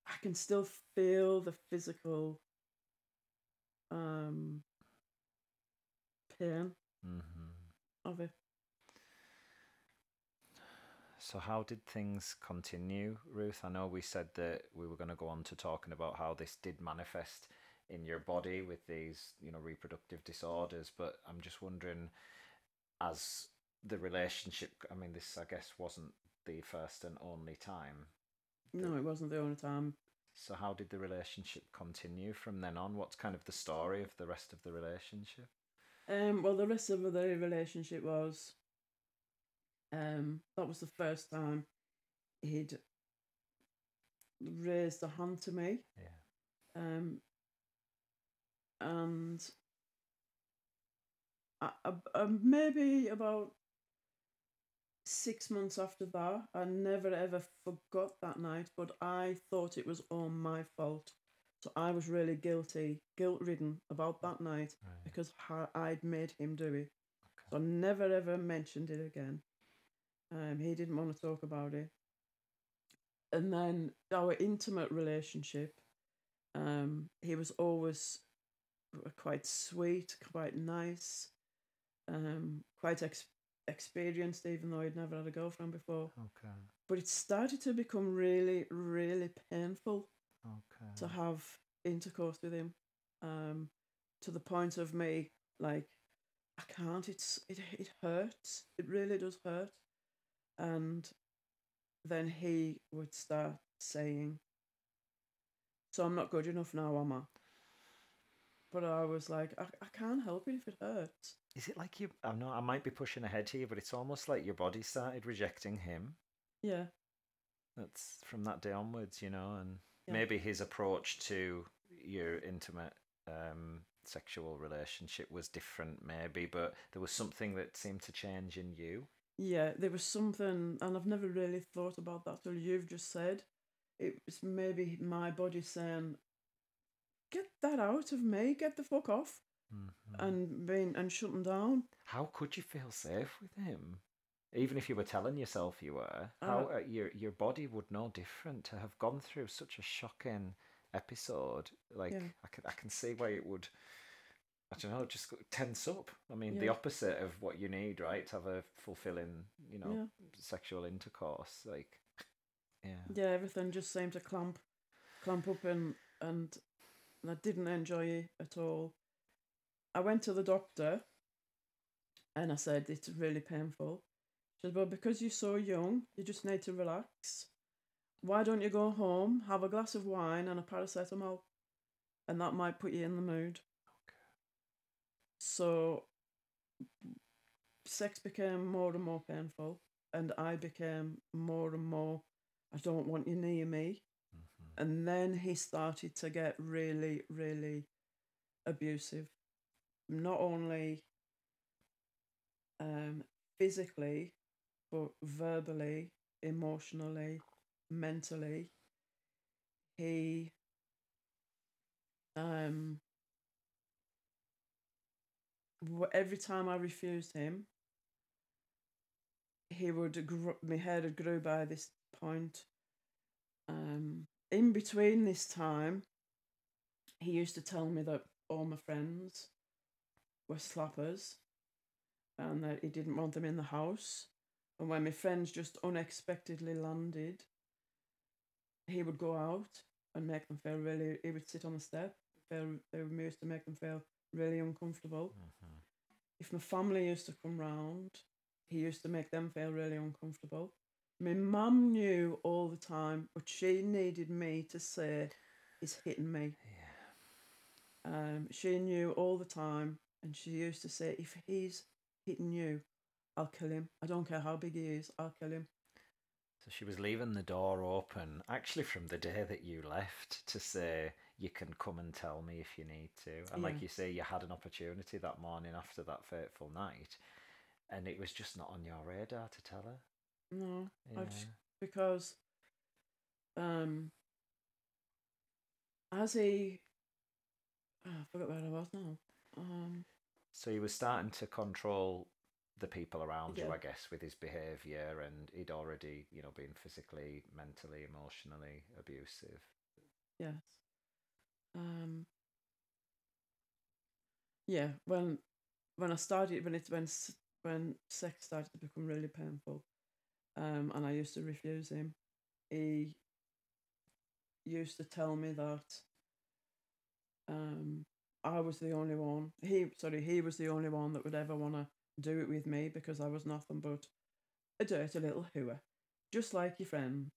I can still feel the physical um pain mm-hmm. of it. So, how did things continue, Ruth? I know we said that we were going to go on to talking about how this did manifest in your body with these, you know, reproductive disorders, but I'm just wondering, as the relationship, I mean, this, I guess, wasn't the first and only time. No, it wasn't the only time. So, how did the relationship continue from then on? What's kind of the story of the rest of the relationship? Um, well, the rest of the relationship was, um, that was the first time he'd raised a hand to me, Yeah. um, and I, I, I, maybe about six months after that, I never ever forgot that night, but I thought it was all my fault. So I was really guilty, guilt ridden about that night Right. because I'd made him do it. So I never ever mentioned it again. Um, he didn't want to talk about it. And then our intimate relationship, um, he was always quite sweet, quite nice, um, quite ex- experienced, even though he'd never had a girlfriend before. Okay. But it started to become really, really painful Okay. to have intercourse with him um to the point of me like i can't it's it, it hurts it really does hurt and then he would start saying so i'm not good enough now am i but i was like i, I can't help it if it hurts Is it like you? I know I might be pushing ahead here, but it's almost like your body started rejecting him. yeah That's from that day onwards, you know, and Yeah. maybe his approach to your intimate um, sexual relationship was different, maybe, but there was something that seemed to change in you. Yeah, there was something, and I've never really thought about that till you've just said. It was maybe my body saying, "Get that out of me! Get the fuck off!" Mhm. and being and shutting down. How could you feel safe with him? Even if you were telling yourself you were, Uh, how uh, your your body would know different to have gone through such a shocking episode. Like Yeah. I can I can see why it would. I don't know, just tense up. I mean, the opposite of what you need, right? To have a fulfilling, you know, Yeah. sexual intercourse. Like, yeah. Yeah, everything just seemed to clamp, clamp up, and and I didn't enjoy it at all. I went to the doctor, and I said it's really painful. She said, "Well, because you're so young, you just need to relax. Why don't you go home, have a glass of wine and a paracetamol, and that might put you in the mood." So, sex became more and more painful, and I became more and more. I don't want you near me. Mhm. And then he started to get really, really abusive. Not only um, physically, but verbally, emotionally, mentally. He um every time I refused him, he would grow, my hair had grew by this point. Um, in between this time, he used to tell me that all my friends were slappers and that he didn't want them in the house. And when my friends just unexpectedly landed, he would go out and make them feel really. He would sit on the step. Feel they were used to make them feel really uncomfortable. Mhm. If my family used to come round, he used to make them feel really uncomfortable. My mum knew all the time, but she needed me to say, "He's hitting me." Yeah. Um, she knew all the time, and she used to say, "If he's hitting you, I'll kill him. I don't care how big he is. I'll kill him." So she was leaving the door open, actually from the day that you left, to say you can come and tell me if you need to. And like you say, you had an opportunity that morning after that fateful night, and it was just not on your radar to tell her. No, Yeah. I've because um, as he, oh, I forgot where I was now. Um, So he was starting to control the people around you, I guess, with his behaviour, and he'd already, you know, been physically, mentally, emotionally abusive. yes. Um. Yeah, when when I started when it when when sex started to become really painful, um, and I used to refuse him, he used to tell me that um I was the only one. He sorry, he was the only one that would ever want to do it with me because I was nothing but a dirty little hooer, just like your friends.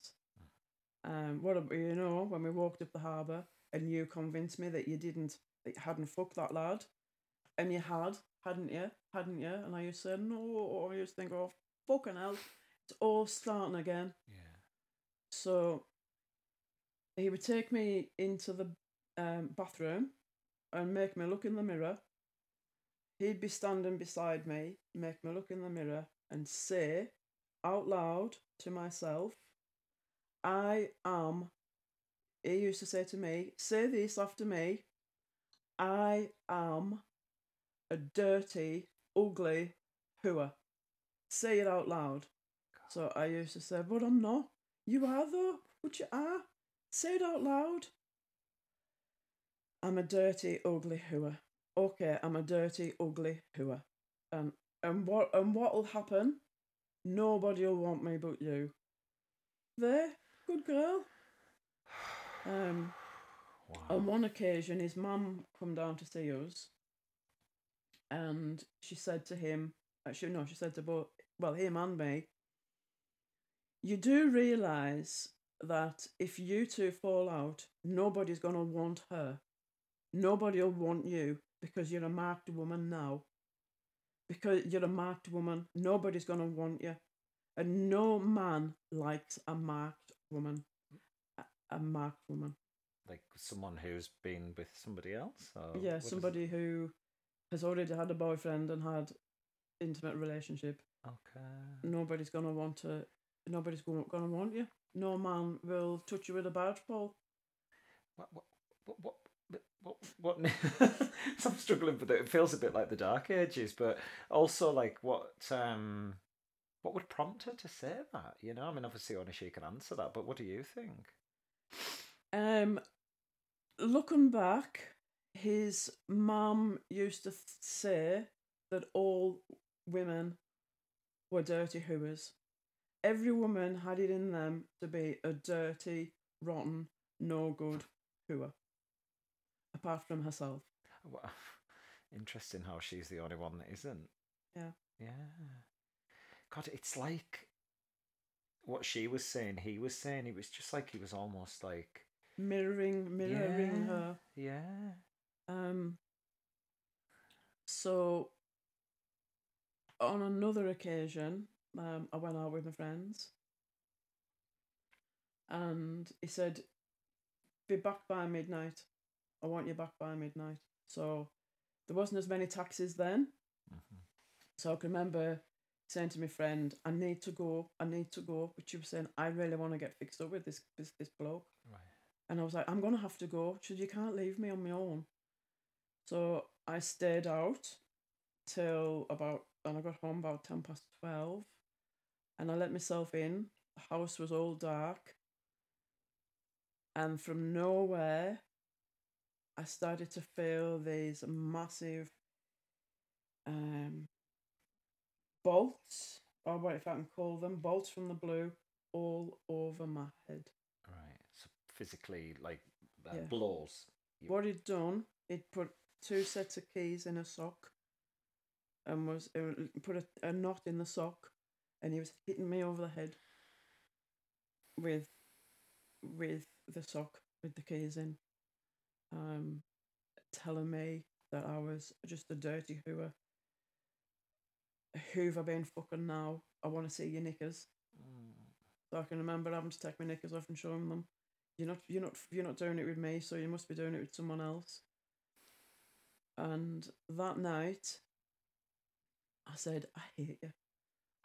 Um, what you know when we walked up the harbour and you convinced me that you didn't, that you hadn't fucked that lad, and you had, hadn't you, hadn't you? And I used to say no. I used to think, oh fucking hell, it's all starting again. Yeah. So he would take me into the um, bathroom and make me look in the mirror. He'd be standing beside me, make me look in the mirror, and say out loud to myself, I am. He used to say to me, Say this after me I am a dirty, ugly hooer. Say it out loud. So I used to say, But I'm not. You are, though. But you are. Say it out loud. I'm a dirty, ugly hooer. Okay, I'm a dirty, ugly hooer. And and what and what'll happen? Nobody'll want me but you. There, good girl. Um, Wow. on one occasion, his mum come down to see us, and she said to him, actually no, she said to both, well, him and me, you do realise that if you two fall out, nobody's gonna want her. Nobody'll want you because you're a marked woman now. Because you're a marked woman, nobody's gonna want you, and no man likes a marked woman. A, marked woman. like someone who's been with somebody else? Yeah, is somebody who has already had a boyfriend and had intimate relationship. Okay. Nobody's gonna want to. Nobody's gonna gonna want you. No man will touch you with a barge pole. What, what, what, what, But what? What? I'm struggling with it. It feels a bit like the Dark Ages, but also like what? um What would prompt her to say that? You know, I mean, obviously only she can answer that. But what do you think? Um, looking back, his mum used to say that all women were dirty hooers. Every woman had it in them to be a dirty, rotten, no good hooer, apart from herself. Well, interesting how she's the only one that isn't. Yeah. Yeah. God, it's like what she was saying, he was saying. It was just like he was almost like Mirroring, mirroring yeah, her. Yeah. Um. So, on another occasion, um, I went out with my friends, and he said, "Be back by midnight. I want you back by midnight." So, there wasn't as many taxis then, Mhm. so I can remember saying to my friend, "I need to go. I need to go," but she was saying, "I really want to get fixed up with this this this bloke." Right. And I was like, I'm gonna have to go. She said, You can't leave me on my own. So I stayed out till about and I got home about ten past twelve and I let myself in. The house was all dark. And from nowhere I started to feel these massive um bolts, or what if I can call them, bolts from the blue all over my head. Right. So physically, like uh, Yeah. blows. You- What he'd done, he'd put two sets of keys in a sock, and was put a, a knot in the sock, and he was hitting me over the head with with the sock with the keys in, um, telling me that I was just a dirty hooer. Who've I been fucking now? I want to see your knickers. Mm. So I can remember having to take my knickers off and showing them. You're not you're not you're not doing it with me, so you must be doing it with someone else. And that night I said, I hate you.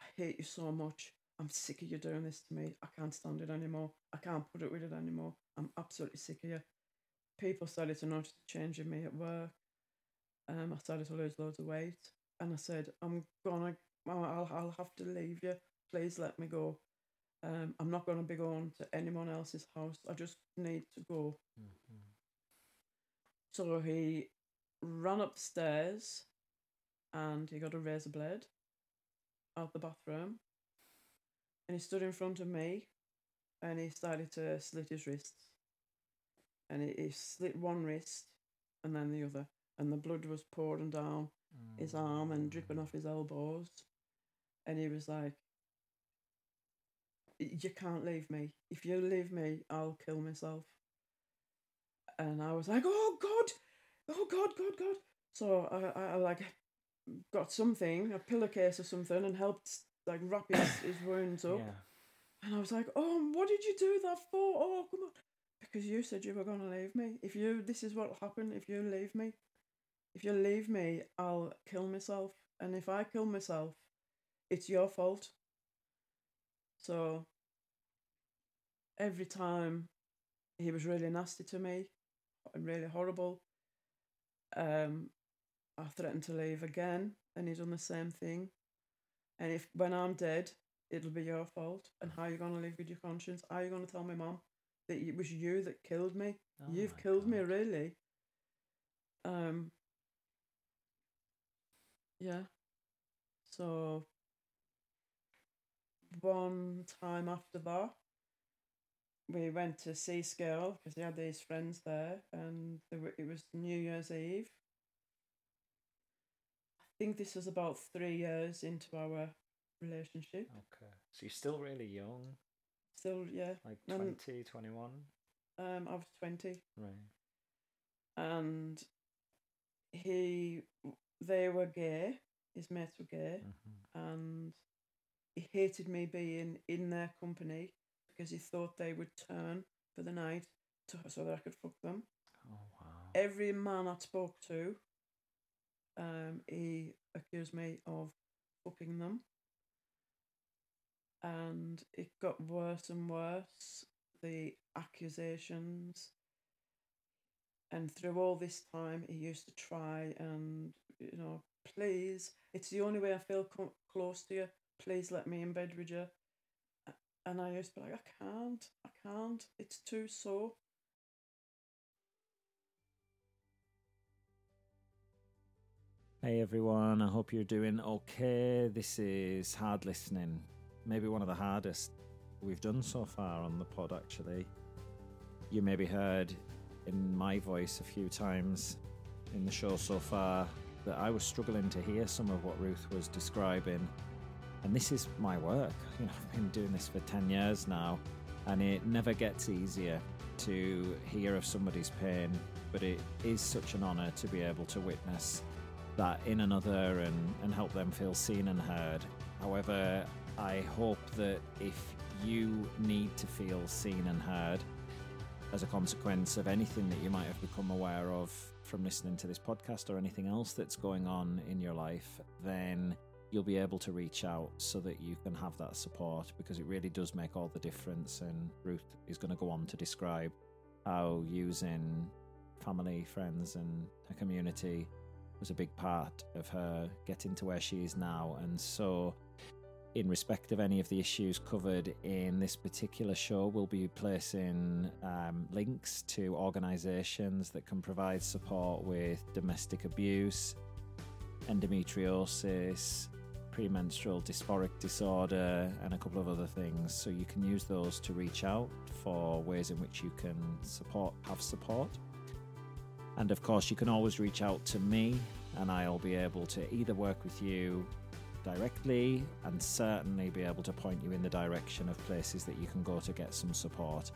I hate you so much. I'm sick of you doing this to me. I can't stand it anymore. I can't put it with it anymore. I'm absolutely sick of you. People started to notice the change in me at work. Um, I started to lose loads of weight, and I said, "I'm gonna, I'll, I'll have to leave you. Please let me go. Um, I'm not gonna be going to anyone else's house. I just need to go." Mhm. So he ran upstairs, and he got a razor blade out of the bathroom, and he stood in front of me, and he started to slit his wrists, and he, he slit one wrist, and then the other, and the blood was pouring down his mm. arm and dripping off his elbows. And he was like, You can't leave me. If you leave me, I'll kill myself. And I was like, Oh God, oh God, God, God. So I, I, I like got something, a pillowcase or something, and helped like wrap his, his wounds up. Yeah. And I was like, "Oh, what did you do that for? Oh, come on!" Because you said you were gonna leave me. If you, this is what'll happen if you leave me. If you leave me, I'll kill myself. And if I kill myself, it's your fault. So every time he was really nasty to me, and really horrible. Um, I threatened to leave again, and he done the same thing. And if when I'm dead, it'll be your fault. And how you gonna live with your conscience? How you gonna tell my mom that it was you that killed me? Oh You've killed me, really. Um. Yeah. So. One time after that, we went to Seascale because he had these friends there, and there were, it was New Year's Eve. I think this was about three years into our relationship. Okay. So you're still really young, Still, yeah. like Um, 20, 21? Um, I was twenty, Right. and he, they were gay. His mates were gay, hmm and he hated me being in their company because he thought they would turn for the night to, so that I could fuck them. Oh, wow. Every man I spoke to, um, he accused me of fucking them. And it got worse and worse. The accusations. And through all this time, he used to try and, you know, please, it's the only way I feel co- close to you. Please let me in bed with you. And I used to be like, I can't, I can't. It's too sore. Hey everyone, I hope you're doing okay. This is hard listening, maybe one of the hardest we've done so far on the pod, actually. You maybe heard in my voice a few times in the show so far that I was struggling to hear some of what Ruth was describing. And this is my work. You know, I've been doing this for 10 years now, and it never gets easier to hear of somebody's pain, but it is such an honour to be able to witness that in another and, and help them feel seen and heard. However, I hope that if you need to feel seen and heard as a consequence of anything that you might have become aware of from listening to this podcast or anything else that's going on in your life, then you'll be able to reach out so that you can have that support because it really does make all the difference. And Ruth is going to go on to describe how using family, friends, and her community was a big part of her getting to where she is now. And so, in respect of any of the issues covered in this particular show, we'll be placing um, links to organisations that can provide support with domestic abuse, endometriosis, premenstrual dysphoric disorder, and a couple of other things. So you can use those to reach out for ways in which you can support, have support. And of course, you can always reach out to me, and I'll be able to either work with you directly and certainly be able to point you in the direction of places that you can go to get some support.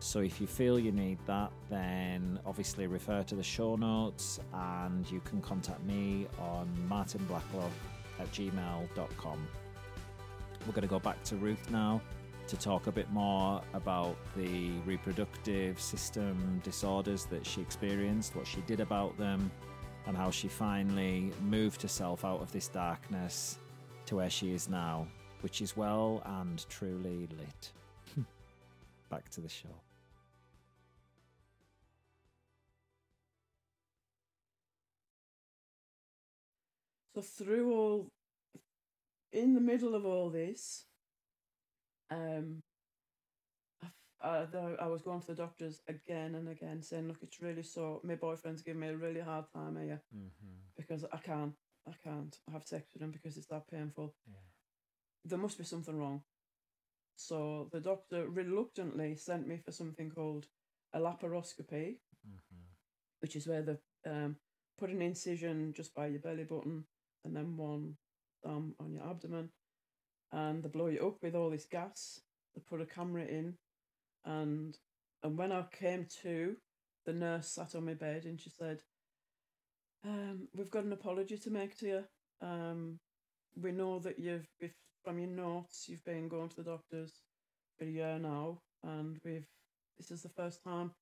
So if you feel you need that, then obviously refer to the show notes and you can contact me on martynblacklove at gmail.com. We're going to go back to Ruth now to talk a bit more about the reproductive system disorders that she experienced, what she did about them, and how she finally moved herself out of this darkness to where she is now, which is well and truly lit. Back to the show. So through all, in the middle of all this, um, I, I, was going to the doctors again and again, saying, "Look, it's really so. My boyfriend's giving me a really hard time here because I can't, I can't have sex with him because it's that painful. There must be something wrong." So the doctor reluctantly sent me for something called a laparoscopy, which is where they um, put an incision just by your belly button and then one thumb on your abdomen, and they blow you up with all this gas. They put a camera in, and and when I came to, the nurse sat on my bed and she said, um, "We've got an apology to make to you. Um, we know that you've if from your notes you've been going to the doctors for a year now, and we've this is the first time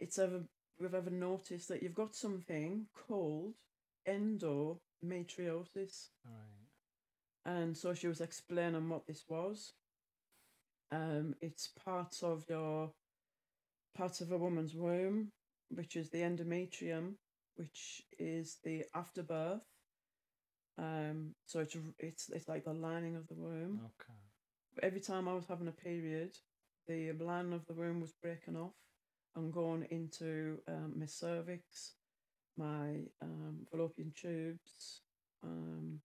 it's ever we've ever noticed that you've got something called endometriosis. Right. And so she was explaining what this was. Um, it's parts of your parts of a woman's womb, which is the endometrium, which is the afterbirth. Um, so it's it's it's like the lining of the womb. Okay. Every time I was having a period, the lining of the womb was breaking off and going into um, my cervix, my um, fallopian tubes, um,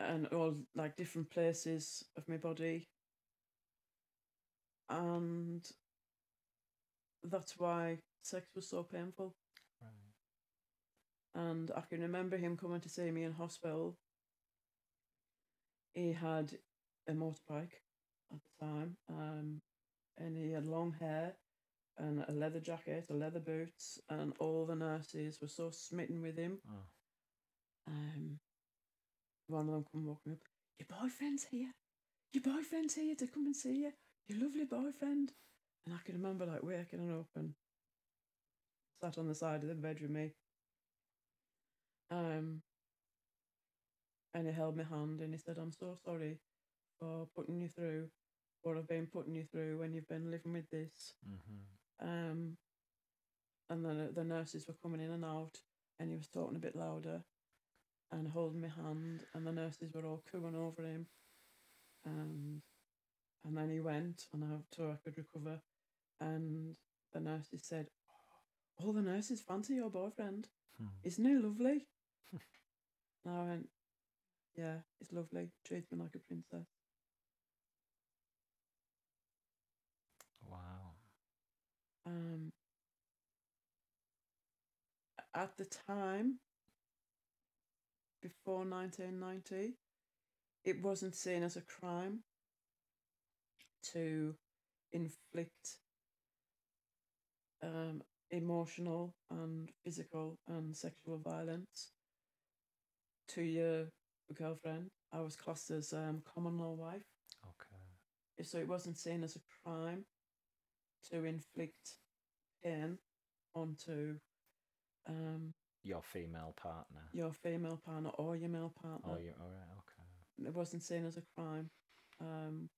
and all like different places of my body. And that's why sex was so painful. And I can remember him coming to see me in hospital. He had a motorbike at the time, um, and he had long hair and a leather jacket, a leather boots, and all the nurses were so smitten with him. Oh. Um, one of them come walking up. Your boyfriend's here. Your boyfriend's here to come and see you. Your lovely boyfriend. And I can remember like waking up and sat on the side of the bed with me. Um, and he held my hand and he said, "I'm so sorry for putting you through what I've been putting you through when you've been living with this." Mm-hmm. Um, and then the nurses were coming in and out, and he was talking a bit louder, and holding my hand, and the nurses were all cooing over him, and and then he went, and I so I could recover, and the nurses said, "All the nurses fancy your boyfriend, Hmm. isn't he lovely?" And I went, "Yeah, it's lovely. Treats me like a princess." Wow. um, at the time before 1990 it wasn't seen as a crime to inflict um, emotional and physical and sexual violence to your girlfriend i was classed as um, common law wife Okay. so it wasn't seen as a crime to inflict pain onto um, Your female partner. your female partner or your male partner. Oh, you all right? Okay. It wasn't seen as a crime. Um,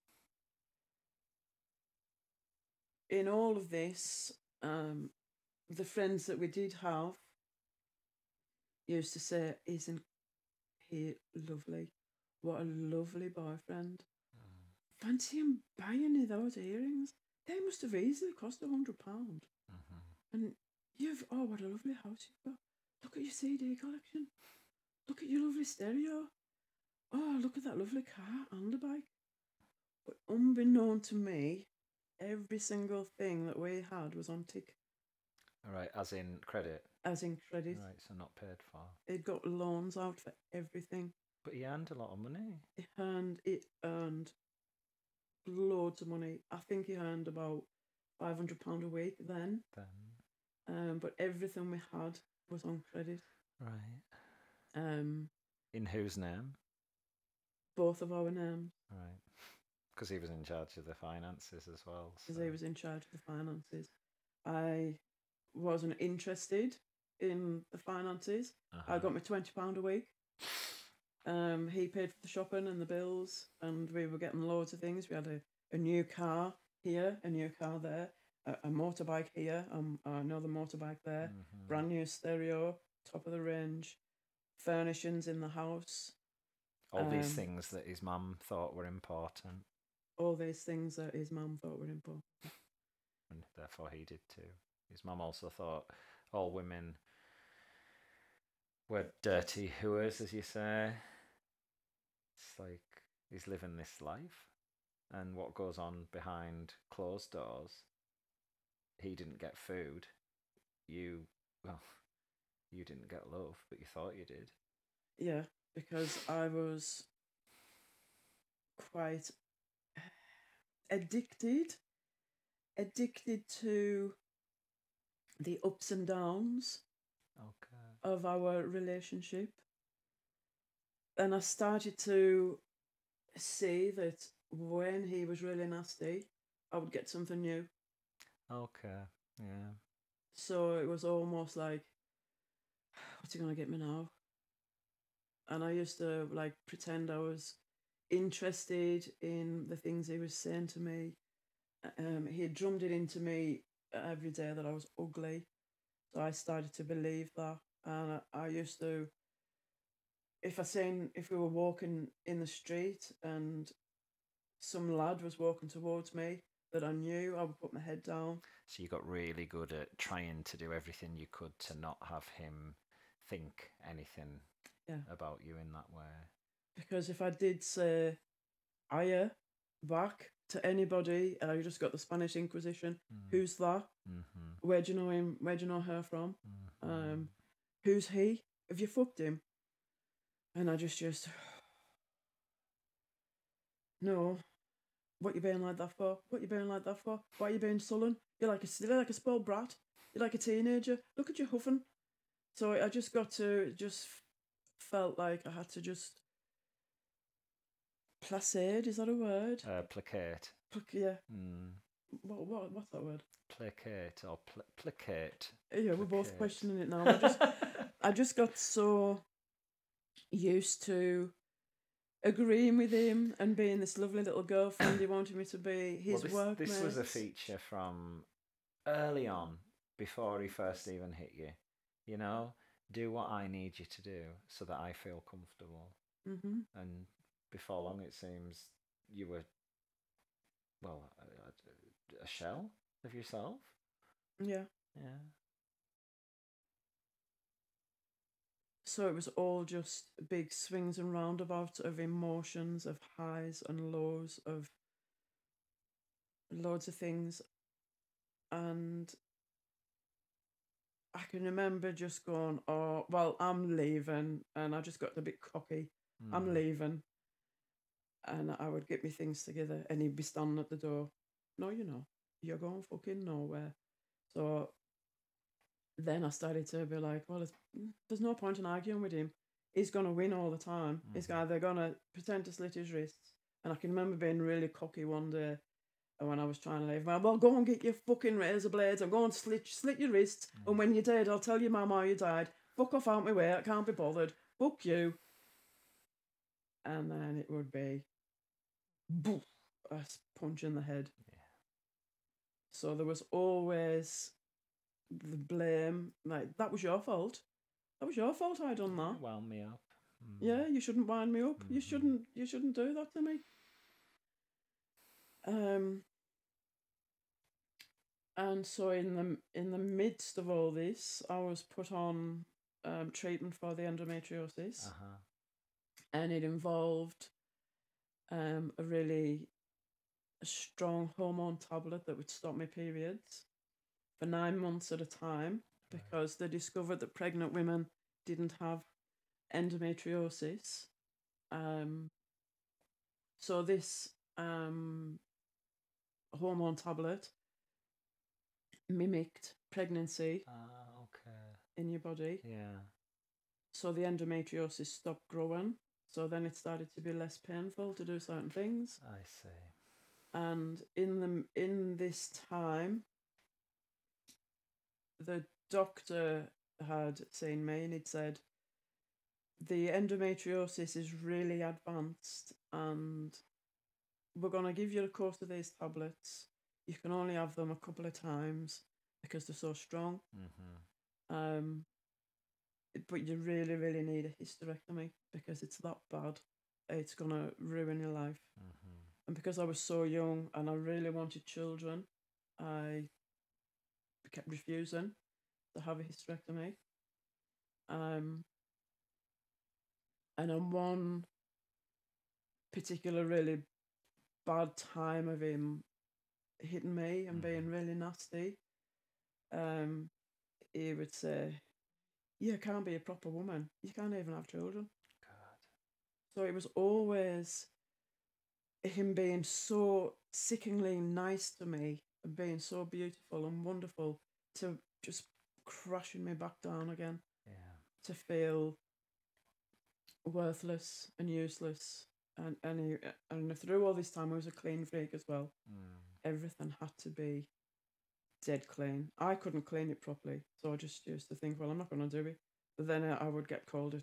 in all of this, um, the friends that we did have used to say, "Isn't he lovely? What a lovely boyfriend! Mm. Fancy him buying you those earrings. They must have easily cost a hundred pound. Mhm. And you've oh what a lovely house you've got. Look at your CD collection. Look at your lovely stereo. Oh, look at that lovely car and the bike. But unbeknown to me, every single thing that we had was on tick, All right. As in credit. As in credit. Right. So not paid for. It got loans out for everything. But he earned a lot of money. He earned it earned loads of money. I think he earned about five hundred pound a week then. Then. Um, but everything we had was on credit. Right. Um, In whose name? both of our names. Right. Because he was in charge of the finances as well. because so- he was in charge of the finances. I wasn't interested in the finances. I Uh-huh. got my twenty pound a week. Um, he paid for the shopping and the bills, and we were getting loads of things. We had a, a new car here, a new car there, a, a motorbike here, um, another motorbike there, Mhm. brand new stereo, top of the range, furnishings in the house, All these um, things that his mum thought were important, all these things that his mum thought were important. and therefore he did too. His mum also thought all women were dirty hooers, as you say. It's like he's living this life, and what goes on behind closed doors. He didn't get food. You, well, you didn't get love, but you thought you did. Yeah, because I was quite addicted, addicted to the ups and downs Okay. of our relationship. And I started to see that when he was really nasty, I would get something new. Okay. Yeah. So it was almost like, what's he gonna get me now? And I used to like pretend I was interested in the things he was saying to me. Um, he had drummed it into me every day that I was ugly, so I started to believe that. And I, I used to, if I seen if we were walking in the street and some lad was walking towards me that I knew, I would put my head down So you got really good at trying to do everything you could to not have him think anything Yeah. about you in that way. because if I did say "aya" back to anybody, and I just got the Spanish Inquisition, who's that? Mm-hmm. Where do you know him? Where do you know her from? mm-hmm. Um, who's he? Have you fucked him? And I just just no. What you being like that for? What you being like that for? Why are you being sullen? You're like a you're like a spoiled brat. You're like a teenager. Look at you huffing. So I just got to just felt like I had to just placid. Is that a word? uh, placate. Plac- yeah. Mm. What what what's that word? Placate or pl- placate. Yeah, we're both questioning it now. I just I just got so used to agreeing with him and being this lovely little girlfriend he wanted me to be. His well, this, workmate. this was a feature from early on before he first even hit you. You know, do what I need you to do so that I feel comfortable. Mm-hmm. And before long, it seems you were, well, a, a shell of yourself. Yeah. Yeah. So it was all just big swings and roundabouts of emotions, of highs and lows, of loads of things. And I can remember just going, oh, well, I'm leaving. And I just got a bit cocky. I'm Mm. leaving. And I would get my things together and he'd be standing at the door. No, you know, you're going fucking nowhere. So then I started to be like, well, it's, mm, there's no point in arguing with him. He's going to win all the time. He's Mhm. either going to pretend to slit his wrists. And I can remember being really cocky one day and when I was trying to leave. Well, well, go and get your fucking razor blades and go and slit, slit your wrists. And mm. when you're dead, I'll tell your mum how you died. Fuck off out my way. I can't be bothered. Fuck you. And then it would be boof, a punch in the head. Yeah. So there was always the blame, like that was your fault. That was your fault. I done that. Wound me up. Mm. Yeah, you shouldn't wind me up. You Mhm. shouldn't. You shouldn't do that to me. Um. And so in the in the midst of all this, I was put on um, treatment for the endometriosis, Uh huh. and it involved um, a really strong hormone tablet that would stop my periods for nine months at a time because they discovered that pregnant women didn't have endometriosis. Um, so this um, hormone tablet mimicked pregnancy Ah, okay. in your body. Yeah. So the endometriosis stopped growing. So then it started to be less painful to do certain things. I see. and in the in this time the doctor had seen me and he'd said the endometriosis is really advanced and we're going to give you a course of these tablets you can only have them a couple of times because they're so strong Mm-hmm. um but you really really need a hysterectomy because it's that bad it's to ruin your life Mm-hmm. and because I was so young and I really wanted children, I kept refusing to have a hysterectomy. Um, and on one particular really bad time of him hitting me and being really nasty, um, he would say, "You can't be a proper woman. You can't even have children." So it was always him being so sickeningly nice to me and being so beautiful and wonderful to just crashing me back down again Yeah. to feel worthless and useless and and he, and through all this time I was a clean freak as well. Mm. Everything had to be dead clean. I couldn't clean it properly, so I just used to think, well, I'm not going to do it. But then I I would get called. A,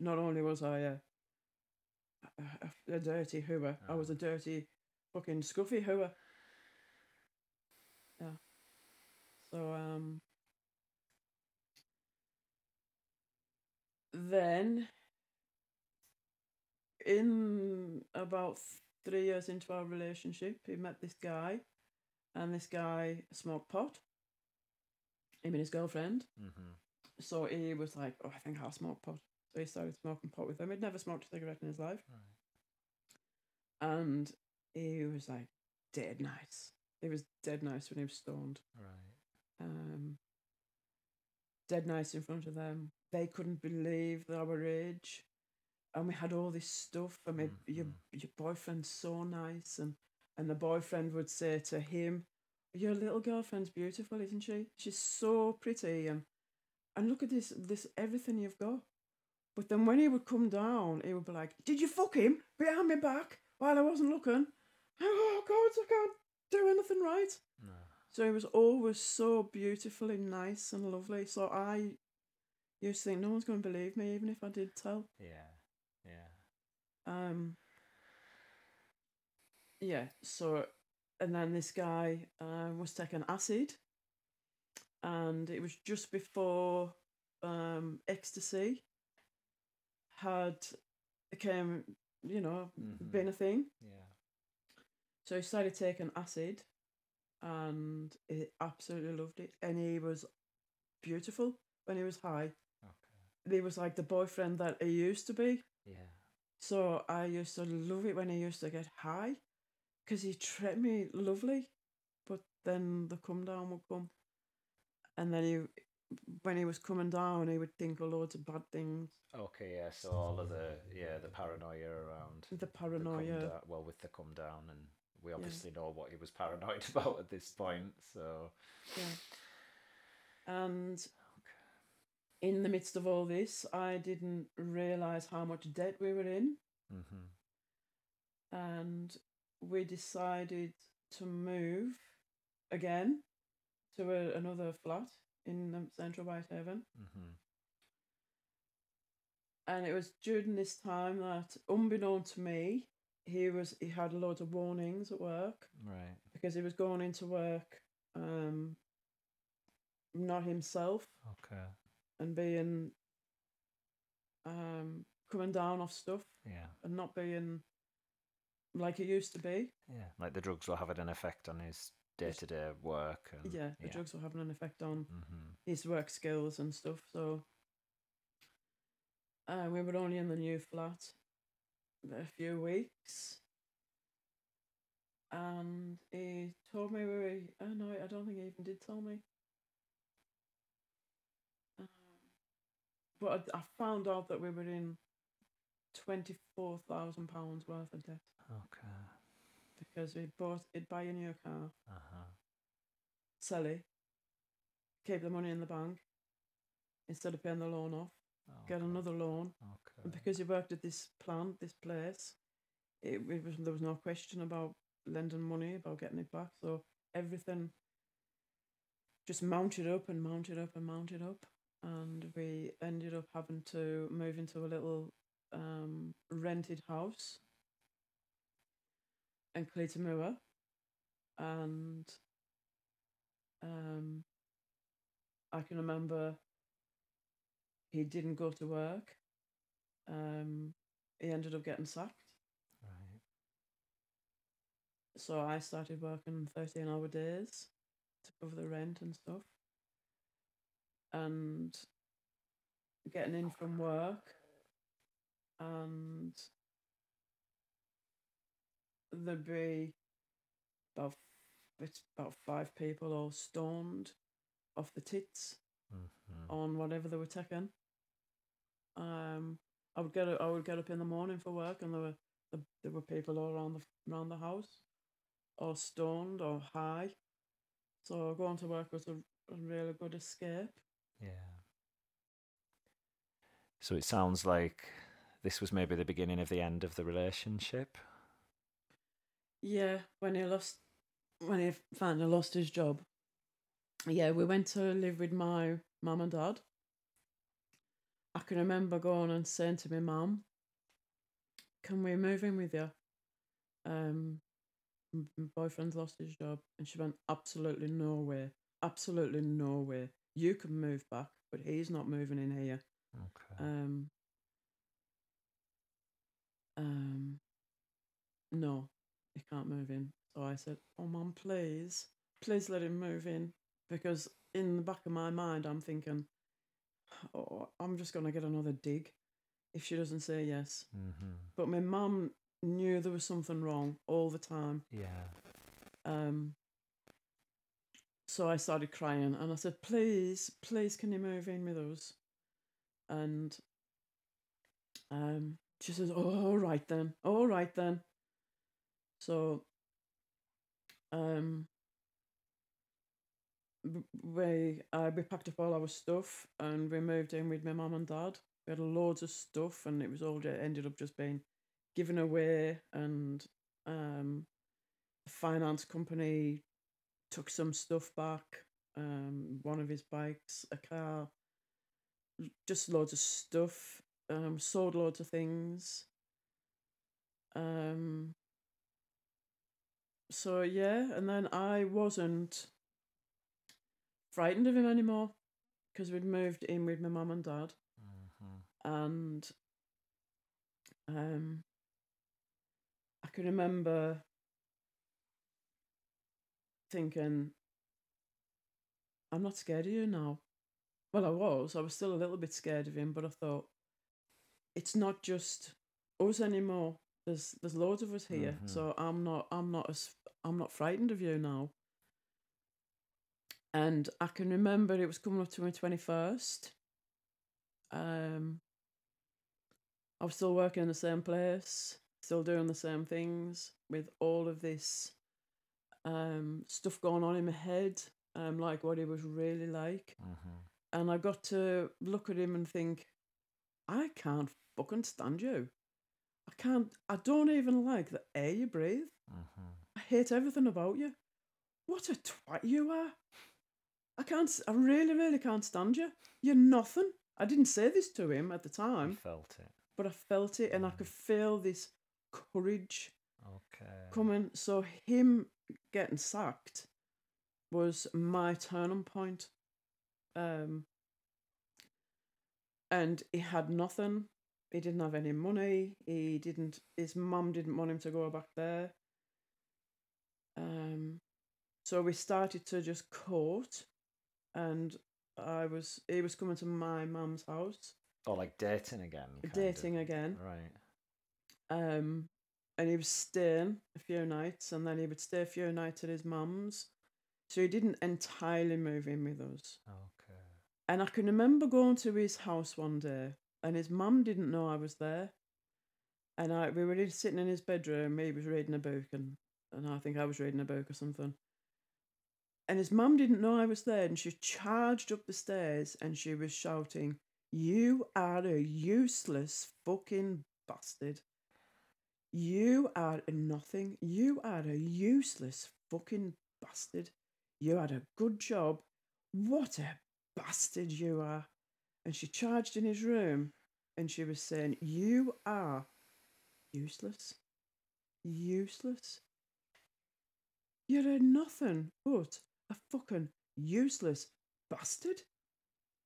not only was I a a, a, dirty hooer, I was a dirty fucking scuffy hooer. Yeah. So um. Then in about three years into our relationship, he met this guy, and this guy smoked pot. Him and his girlfriend. Mm-hmm. So he was like, "Oh, I think I'll smoke pot." So he started smoking pot with them. He'd never smoked a cigarette in his life, Right. and he was like dead nice. He was dead nice when he was stoned. Right. Um, dead nice in front of them. They couldn't believe that I our age, and we had all this stuff. I mean, your Mhm. your boyfriend's so nice, and and the boyfriend would say to him, "Your little girlfriend's beautiful, isn't she? She's so pretty, and and look at this this everything you've got." But then when he would come down, he would be like, "Did you fuck him behind my back while I wasn't looking?" Oh God, I can't do anything right. No. So he was always so beautifully nice and lovely. So I used to think no one's going to believe me, even if I did tell. Yeah. Yeah. Um. Yeah. So, and then this guy uh, was taking acid, and it was just before um, ecstasy had became, you know, Mhm. been a thing. Yeah. So he started taking acid, and he absolutely loved it. And he was beautiful when he was high. Okay. He was like the boyfriend that he used to be. Yeah. So I used to love it when he used to get high, because he treated me lovely, but then the come down would come, and then he, when he was coming down, he would think of loads of bad things, Okay. Yeah. So all of the yeah the paranoia around the the paranoia. da- well with the come down and we obviously know what he was paranoid about at this point. So Yeah. And in the midst of all this, I didn't realize how much debt we were in, hmm and we decided to move again to a, another flat in central Whitehaven. hmm And it was during this time that, unbeknown to me, he was he had a loads of warnings at work right. because he was going into work, um, not himself. Okay. and being um coming down off stuff Yeah. and not being like it used to be. Yeah. Like the drugs were having an effect on his day to day work. And, yeah, the drugs were having an effect on hmm his work skills and stuff. So uh, we were only in the new flat a few weeks. And he told me we were, oh no, I don't think he even did tell me. Um, but I, I found out that we were in £24,000 worth of debt Okay. Because we bought, he'd buy a new car, Uh huh. sell it, keep the money in the bank instead of paying the loan off, get another loan. Okay. And because he worked at this plant, this place, it, it was there was no question about lending money, about getting it back. So everything just mounted up and mounted up and mounted up, and we ended up having to move into a little um, rented house in Cleator Moor, and um, I can remember he didn't go to work. Um, he ended up getting sacked. Right. So I started working 13 hour days to cover the rent and stuff. And getting in from work and there'd be about it's about five people all stoned off the tits hmm on whatever they were taking. Um, I would get up, I would get up in the morning for work, and there were there, there were people all around the around the house, or stoned or high. So going to work was a, a really good escape. Yeah. So it sounds like this was maybe the beginning of the end of the relationship. Yeah, when he lost, when he finally lost his job. Yeah, we went to live with my mum and dad. I can remember going and saying to my mum, "Can we move in with you?" Um, my boyfriend's lost his job, and she went, "Absolutely no way, absolutely no way. You can move back, but he's not moving in here." Okay. Um, um, no, he can't move in. So I said, "Oh, mum, please, please let him move in," because in the back of my mind, I'm thinking, "Oh, I'm just gonna get another dig if she doesn't say yes." hmm But my mum knew there was something wrong all the time. Yeah. Um, so I started crying and I said, please, please, can you move in with us? And um, she says, oh, all right then, all right then. So um, we, uh, we packed up all our stuff and we moved in with my mum and dad. We had loads of stuff and it was all ju- ended up just being given away and um, the finance company took some stuff back um, one of his bikes a car just loads of stuff um, sold loads of things um, so yeah and then i wasn't frightened of him anymore because we'd moved in with my mum and dad, Mhm. and um, I can remember thinking, I'm not scared of you now. Well, I was. I was still a little bit scared of him, but I thought it's not just us anymore. There's there's loads of us here, Mhm. so I'm not I'm not as I'm not frightened of you now. And I can remember it was coming up to my twenty first. Um, I was still working in the same place, still doing the same things with all of this um, stuff going on in my head, um, like what he was really like. Mhm. And I got to look at him and think, I can't fucking stand you. I can't, I don't even like the air you breathe. Mhm. I hate everything about you. What a twat you are. I can't, I really, really can't stand you. You're nothing. I didn't say this to him at the You time, felt it. but I felt it and I could feel this courage Okay. coming. So him getting sacked was my turning point. Um, and he had nothing. He didn't have any money. He didn't. His mum didn't want him to go back there. Um, so we started to just court, and I was. He was coming to my mum's house, Oh, like dating again. kind of. dating again. Right. Um, and he was staying a few nights, and then he would stay a few nights at his mum's. So he didn't entirely move in with us. Okay. And I can remember going to his house one day, and his mum didn't know I was there. And I we were in- sitting in his bedroom. He was reading a book, and and I think I was reading a book or something. And his mum didn't know I was there, and she charged up the stairs, and she was shouting, "You are a useless fucking bastard! You are nothing. You are a useless fucking bastard. You had a good job. What a bastard you are. And she charged in his room and she was saying, You are useless. Useless. You're a nothing but a fucking useless bastard.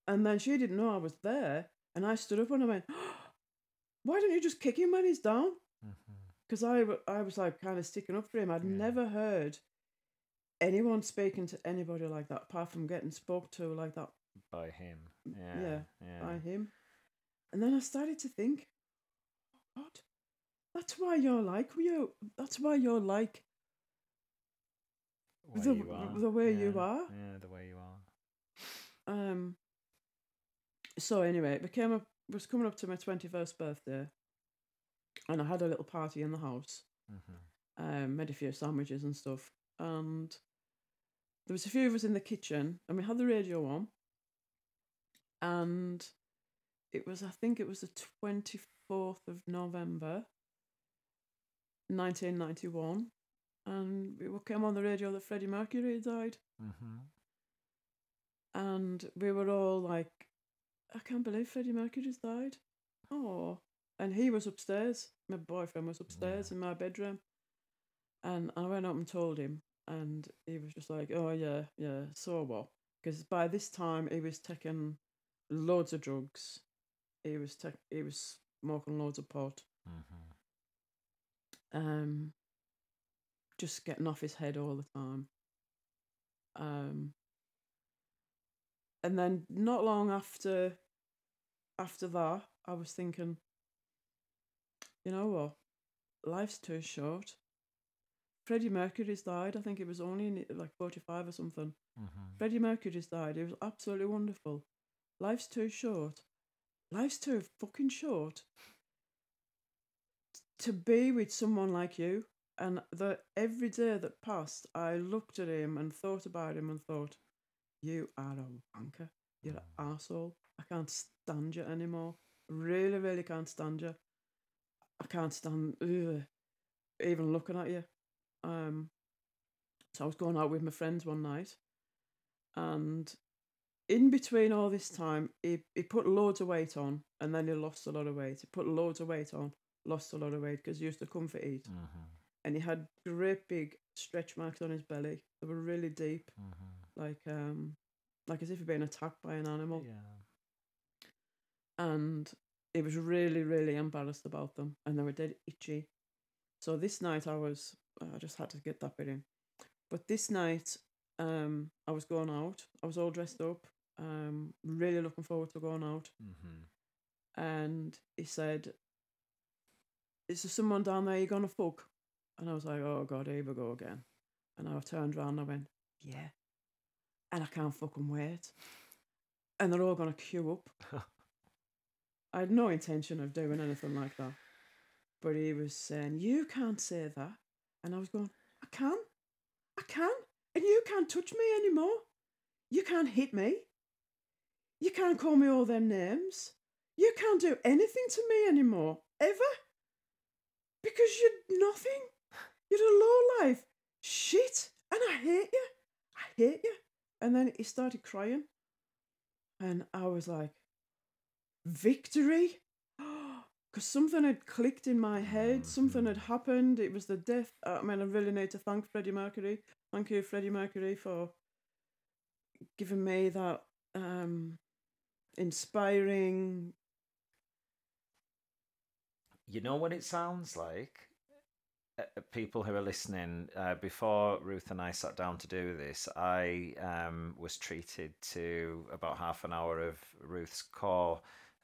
And then she didn't know I was there. And I stood up and I went, Why don't you just kick him when he's down? Mm-hmm. Because I was like kind of sticking up for him. I'd Yeah. never heard anyone speaking to anybody like that, apart from getting spoke to like that By him. Yeah. yeah, Yeah. by him. And then I started to think, God, that's why you're like you. That's why you're like Way the- you the way you are. Yeah, the way you are. um. So anyway, it became a was coming up to my twenty first birthday, and I had a little party in the house. Mhm. um, made a few sandwiches and stuff. And there was a few of us in the kitchen, and we had the radio on. And it was, I think it was the 24th of November, 1991. And it came on the radio that Freddie Mercury had died. Mhm. And we were all like, I can't believe Freddie Mercury's died. Oh. And he was upstairs. My boyfriend was upstairs in my bedroom. And I went up and told him. And he was just like, oh, yeah, yeah, so what? Because by this time, he was taking loads of drugs. He was, tech he was smoking loads of pot. Mhm. Um, just getting off his head all the time. Um, and then not long after after that, I was thinking, you know what? Life's too short. Freddie Mercury's died. I think it was only in, like 45 or something. Mhm. Freddie Mercury's died. It was absolutely wonderful. Life's too short. Life's too fucking short to be with someone like you. And the every day that passed, I looked at him and thought about him and thought, "You are a wanker. You're an asshole. I can't stand you anymore. Really, really can't stand you. I can't stand ugh, even looking at you." Um. So I was going out with my friends one night, and in between all this time, he, he put loads of weight on, and then he lost a lot of weight. He put loads of weight on, lost a lot of weight because he used to comfort eat, Mhm. and he had great big stretch marks on his belly. They were really deep, Mhm. like um, like as if he'd been attacked by an animal. Yeah. and he was really, really embarrassed about them, and they were dead itchy. So this night I was, I just had to get that bit in. But this night, um, I was going out. I was all dressed up. Um, really looking forward to going out. Mm-hmm. And he said, "Is there someone down there you're gonna fuck?" And I was like, "Oh God, here we go again." And I turned around and I went, "Yeah," and I can't fucking wait. And they're all gonna queue up. I had no intention of doing anything like that. But he was saying, You can't say that. And I was going, I can. I can. And you can't touch me anymore. You can't hit me. You can't call me all them names. You can't do anything to me anymore. Ever. Because you're nothing. You're a low life. Shit. And I hate you. I hate you. And then he started crying. And I was like, victory because something had clicked in my head something had happened it was the death i mean i really need to thank freddie mercury thank you freddie mercury for giving me that um inspiring You know what it sounds like? Uh, uh, people who are listening, uh, before Ruth and I sat down to do this, I um, was treated to about half an hour of Ruth's core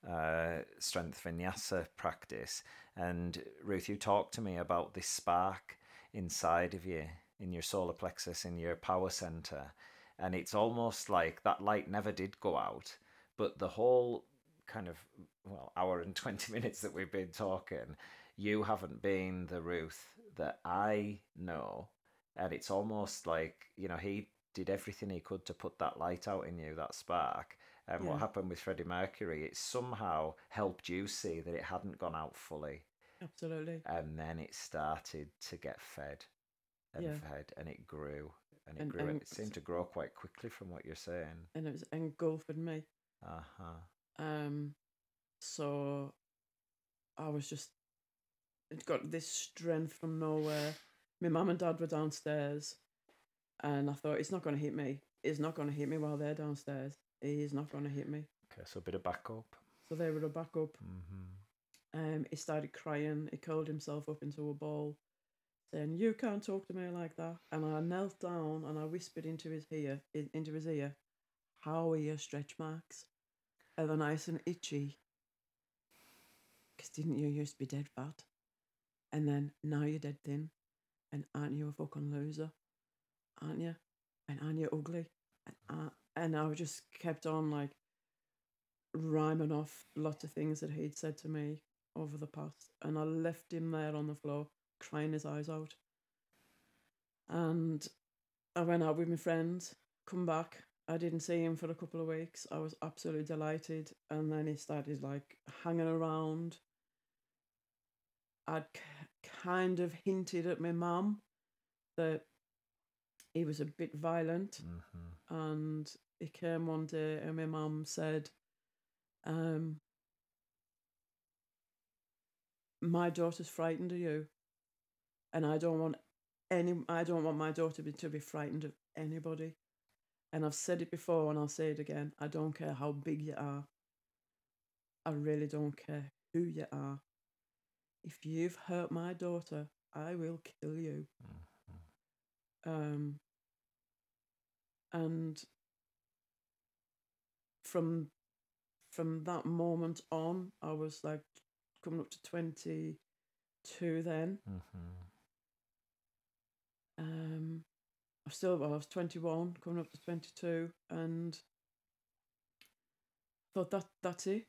uh, strength vinyasa practice. And Ruth, you talked to me about this spark inside of you, in your solar plexus, in your power center. And it's almost like that light never did go out, but the whole kind of well hour and 20 minutes that we've been talking you haven't been the ruth that i know. And it's almost like you know he did everything he could to put that light out in you that spark. And what happened with freddie mercury it somehow helped you see that it hadn't gone out fully. Absolutely. And then it started to get fed and Yeah. fed and it grew and it And- grew and it seemed to grow quite quickly from what you're saying. And it was engulfing me uh-huh Um, so I was just it got this strength from nowhere. My mum and dad were downstairs, and I thought it's not going to hit me. It's not going to hit me while they're downstairs. It is not going to hit me. okay so a bit of backup So they were back up. mm-hmm. Um, he started crying. He curled himself up into a ball, saying, "You can't talk to me like that." And I knelt down and I whispered into his ear, into his ear, "How are your stretch marks? They nice and itchy? Because didn't you used to be dead fat, and then now you're dead thin, and aren't you a fucking loser? Aren't you? And aren't you ugly? And and I just kept on like rhyming off lots of things that he'd said to me over the past, and I left him there on the floor crying his eyes out. And I went out with my friends, come back. I didn't see him for a couple of weeks. I was absolutely delighted, and then he started like hanging around. I'd k- kind of hinted at my mum that he was a bit violent Mm-hmm. and he came one day and my mum said um my daughter's frightened of you and i don't want any i don't want my daughter to be, to be frightened of anybody and i've said it before and i'll say it again i don't care how big you are i really don't care who you are if you've hurt my daughter i will kill you um, and from from that moment on, I was like coming up to twenty two. Then Mm-hmm. um, I still well, I was twenty one, coming up to twenty two, and thought that that's it.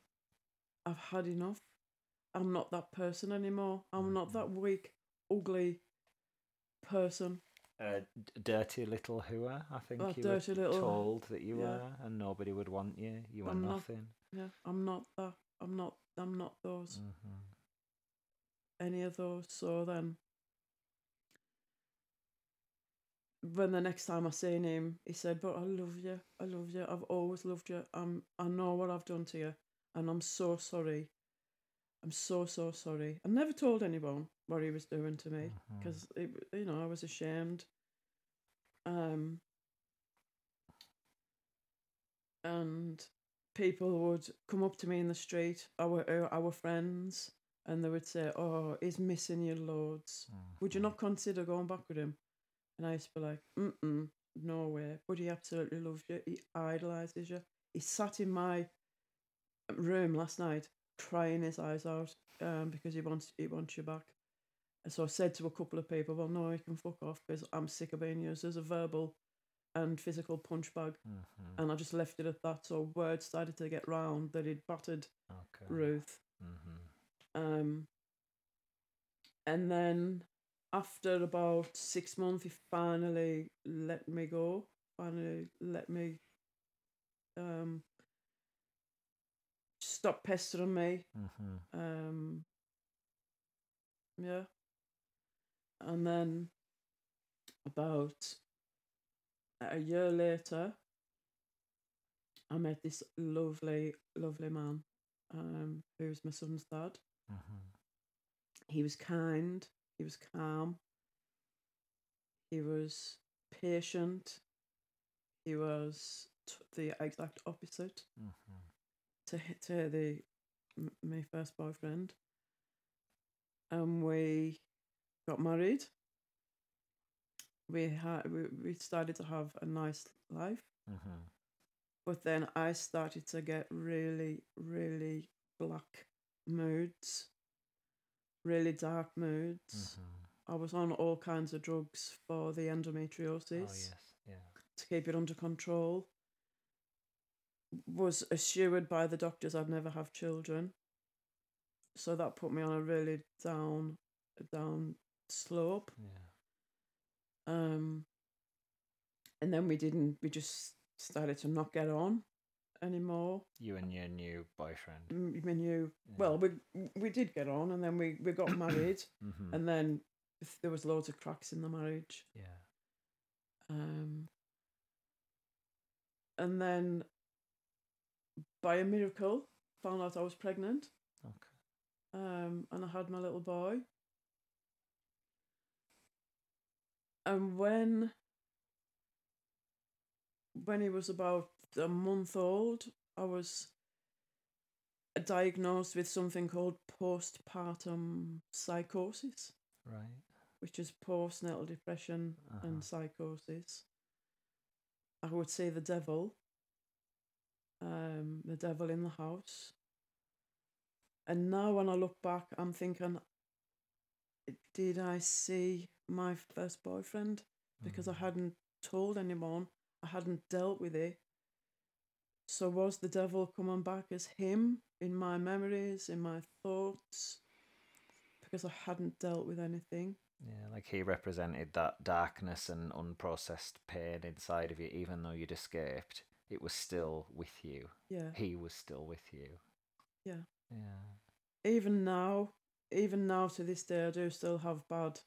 I've had enough. I'm not that person anymore. I'm not that weak, ugly person. A dirty little hooer, I think That you were little- told that you yeah. were, and nobody would want you. You were I'm not- nothing. Yeah, I'm not that. I'm not. I'm not those. Mm-hmm. any of those. So then, when the next time I seen him, he said, "But I love you. I love you. I've always loved you. I'm. I know what I've done to you, and I'm so sorry. I'm so so sorry. I never told anyone what he was doing to me Mm-hmm. because you know I was ashamed. Um. and people would come up to me in the street, our our- our friends, and they would say, "Oh, he's missing you loads. Would you Mhm. not consider going back with him?" And I used to be like, "Mm, no way." But he absolutely loves you. He idolizes you. He sat in my room last night crying his eyes out um, because he wants he wants you back. And so I said to a couple of people, "Well, no, you can fuck off because I'm sick of being used as a verbal and physical punch bag." Mhm. And I just left it at that. So word started to get round that he'd battered Okay. Ruth. Mhm. Um, and then after about six months, he finally let me go. Finally let me um, stop pestering me. Mhm. Um, yeah. And then about a year later, I met this lovely, lovely man um, who's my son's dad. Mhm. He was kind, he was calm, he was patient, he was t- the exact opposite Mhm. to to the m- my first boyfriend, and we got married. We had we, we started to have a nice life, Mhm. but then I started to get really really black moods, really dark moods. Mhm. I was on all kinds of drugs for the endometriosis. Oh endometriosis yes. Yeah. to keep it under control. Was assured by the doctors I'd never have children. So that put me on a really down down slope. Yeah. Um and then we didn't we just started to not get on anymore. You and your new boyfriend. M- Me and Yeah. well we we did get on and then we, we got married Mhm. and then there was loads of cracks in the marriage. yeah. Um, and then, by a miracle, found out I was pregnant. Okay. Um, and I had my little boy. And when, when he was about a month old, I was diagnosed with something called postpartum psychosis, Right. which is postnatal depression Uh-huh. and psychosis. I would say the devil, um, the devil in the house. And now when I look back, I'm thinking, did I see my first boyfriend? Because I Mhm. hadn't told anyone, I hadn't dealt with it. So was the devil coming back as him in my memories, in my thoughts? Because I hadn't dealt with anything. Yeah, like he represented that darkness and unprocessed pain inside of you, even though you'd escaped. It was still with you. Yeah. He was still with you. Yeah. Yeah. even now, even now to this day, I do still have bad,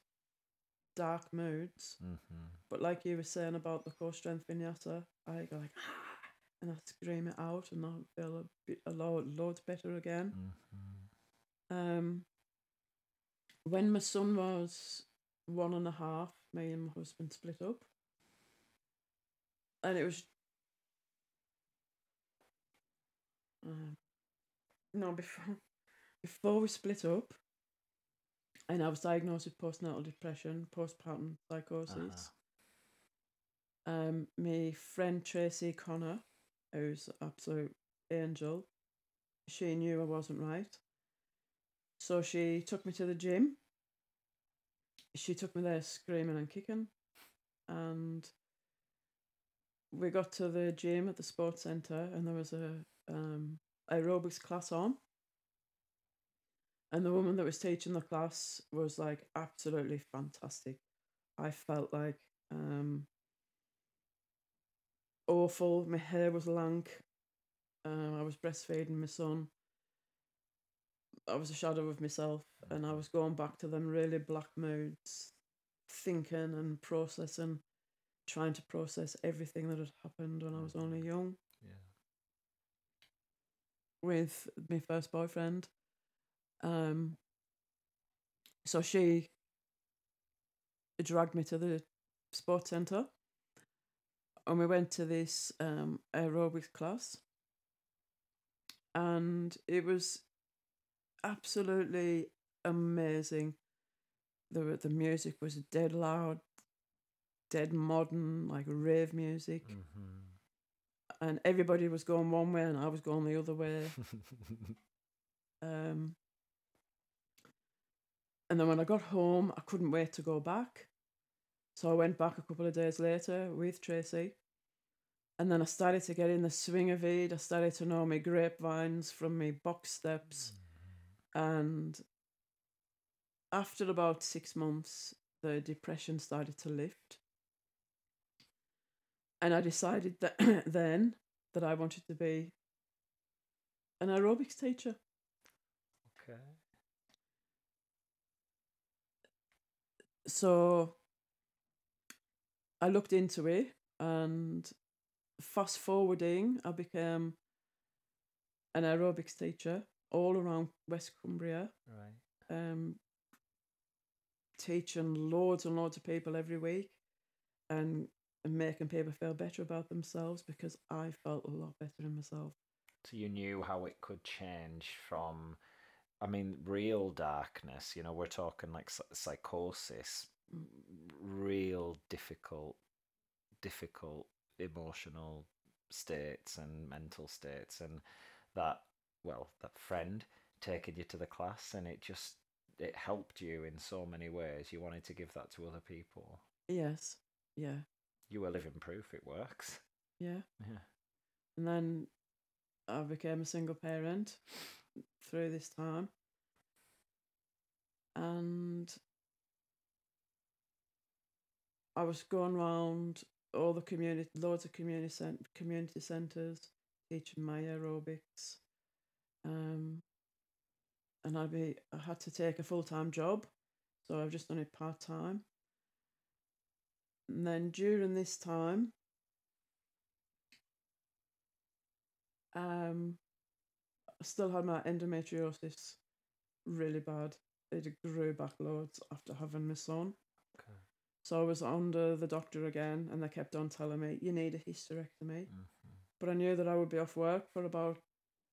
dark moods. Mm-hmm. But like you were saying about the core strength vinyasa, I go like, ah, and I scream it out, and I feel a bit a lot, loads better again. Mm-hmm. Um, when my son was one and a half, me and my husband split up, and it was. Um, no, before before we split up, and I was diagnosed with postnatal depression, postpartum psychosis. Um, my friend Tracy Connor, who's an absolute angel, she knew I wasn't right. So she took me to the gym. She took me there screaming and kicking. And we got to the gym at the sports centre and there was a um, aerobics class on. And the woman that was teaching the class was like absolutely fantastic. I felt like um, awful. My hair was lank. Um, I was breastfeeding my son. I was a shadow of myself, and I was going back to them really black moods, thinking and processing, trying to process everything that had happened when I was only young Yeah. with my first boyfriend. Um, so she dragged me to the sports centre. And we went to this um, aerobics class, and it was absolutely amazing. The the music was dead loud, dead modern, like rave music, and everybody was going one way and I was going the other way. Um, and then when I got home, I couldn't wait to go back. So I went back a couple of days later with Tracy. And then I started to get in the swing of it. I started to know my grapevines from my box steps. And after about six months, the depression started to lift. And I decided that then that I wanted to be an aerobics teacher. Okay. so I looked into it and fast forwarding, I became an aerobics teacher all around West Cumbria, Right. um, teaching loads and loads of people every week and, and making people feel better about themselves because I felt a lot better in myself. So you knew how it could change from, I mean, real darkness. You know, we're talking like psychosis, real difficult, difficult emotional states and mental states, and that well, that friend taking you to the class, and it just it helped you in so many ways. You wanted to give that to other people. Yes, yeah, You were living proof it works. yeah. Yeah. And then I became a single parent through this time. And I was going around all the community, loads of community cent- community centres, teaching my aerobics. Um, and I'd be, I had to take a full time job, so I've just done it part time. And then during this time, um, I still had my endometriosis really bad. It grew back loads after having my son. So I was under the doctor again, and they kept on telling me, you need a hysterectomy. Mm-hmm. But I knew that I would be off work for about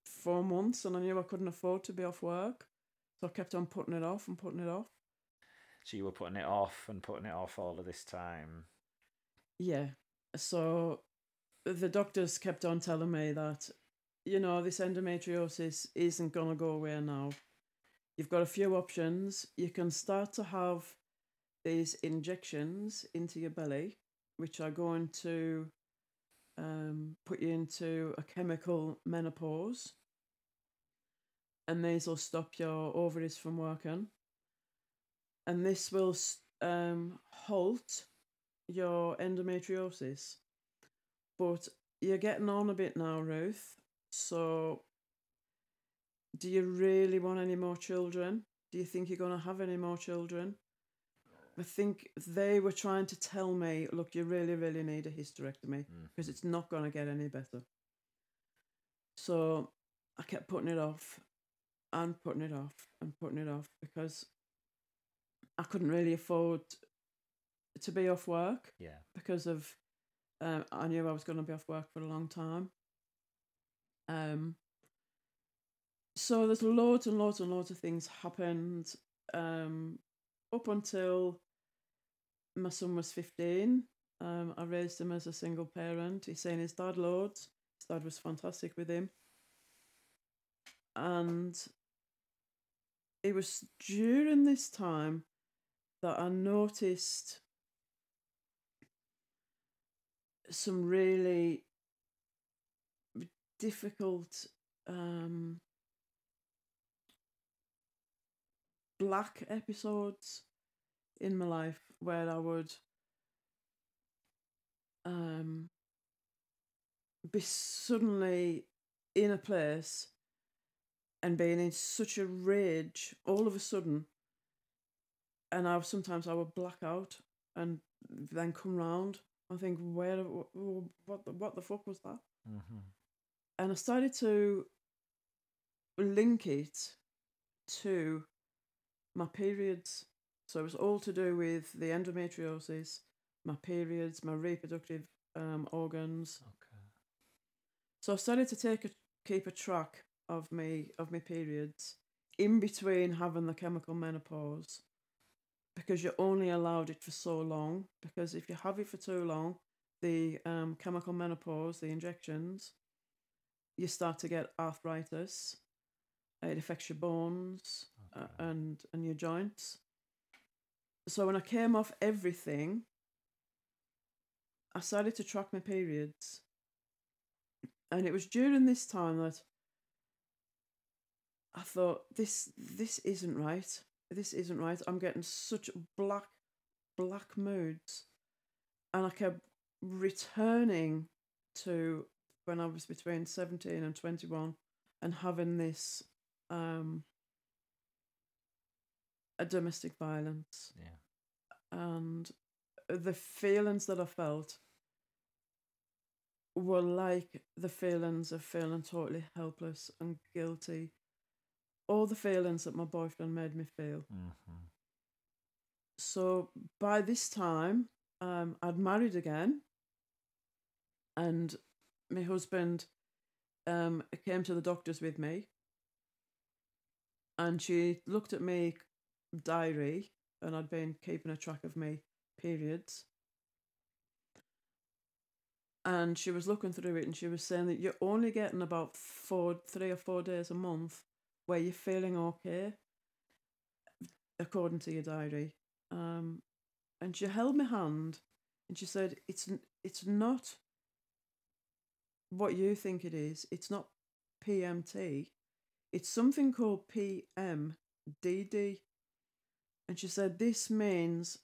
four months, and I knew I couldn't afford to be off work. So I kept on putting it off and putting it off. So you were putting it off and putting it off all of this time. Yeah. So the doctors kept on telling me that, you know, this endometriosis isn't going to go away now. You've got a few options. You can start to have these injections into your belly, which are going to um, put you into a chemical menopause. And these will stop your ovaries from working. And this will um, halt your endometriosis. But you're getting on a bit now, Ruth. So, do you really want any more children? Do you think you're going to have any more children? I think they were trying to tell me, look, you really, really need a hysterectomy Mm. because it's not going to get any better. So I kept putting it off and putting it off and putting it off because I couldn't really afford to be off work Yeah. because of um, I knew I was going to be off work for a long time. Um, so there's loads and loads and loads of things happened um, up until my son was 15. Um, I raised him as a single parent. He's seen his dad loads. His dad was fantastic with him. And it was during this time that I noticed some really difficult um, black episodes in my life where I would um, be suddenly in a place and being in such a rage all of a sudden and I sometimes I would black out and then come round and think where wh- wh- what the, what the fuck was that Mm-hmm. and I started to link it to my periods. So it was all to do with the endometriosis, my periods, my reproductive um, organs. Okay. So I started to take a keep a track of me of my periods in between having the chemical menopause because you're only allowed it for so long. Because if you have it for too long, the um, chemical menopause, the injections, you start to get arthritis. It affects your bones uh, and and your joints. So when I came off everything, I started to track my periods. And it was during this time that I thought this this isn't right. This isn't right. I'm getting such black black moods. And I kept returning to when I was between 17 and 21 and having this um a domestic violence Yeah. and the feelings that I felt were like the feelings of feeling totally helpless and guilty. All the feelings that my boyfriend made me feel. Mm-hmm. So by this time, um, I'd married again, and my husband um, came to the doctors with me, and she looked at me diary, and I'd been keeping a track of my periods. And she was looking through it, and she was saying that you're only getting about four, three or four days a month where you're feeling okay, according to your diary. Um, and she held my hand, and she said, "It's it's not what you think it is. It's not PMT. It's something called PMDD." And she said, "This means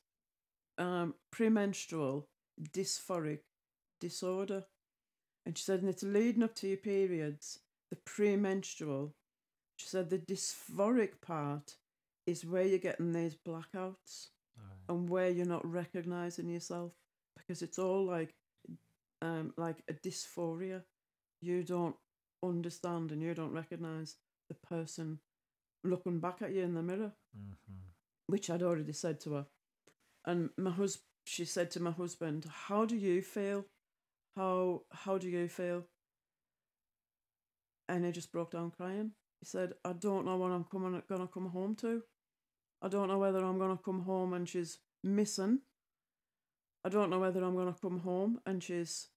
um, premenstrual dysphoric disorder." And she said, "And it's leading up to your periods, the premenstrual." She said, "The dysphoric part is where you're getting these blackouts." and where you're not recognizing yourself because it's all like um like a dysphoria you don't understand and you don't recognize the person looking back at you in the mirror Mm-hmm. Which i'd already said to her. And my hus she said to my husband how do you feel? How how do you feel? And he just broke down crying. He said i don't know what i'm coming gonna come home to. I don't know whether i'm gonna come home and she's missing. I don't know whether i'm gonna come home and she's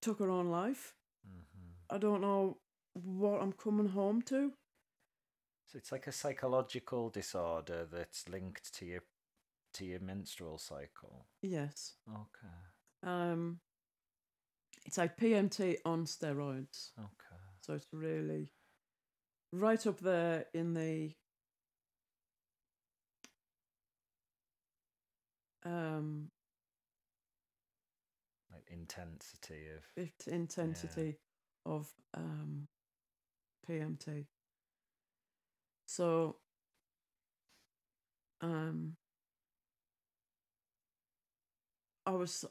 took her own life. Mm-hmm. i don't know what i'm coming home to So it's like a psychological disorder that's linked to your to your menstrual cycle. yes Okay. um it's like pmt on steroids Okay. So it's really right up there in the um Like intensity of it- intensity of um PMT. So um I was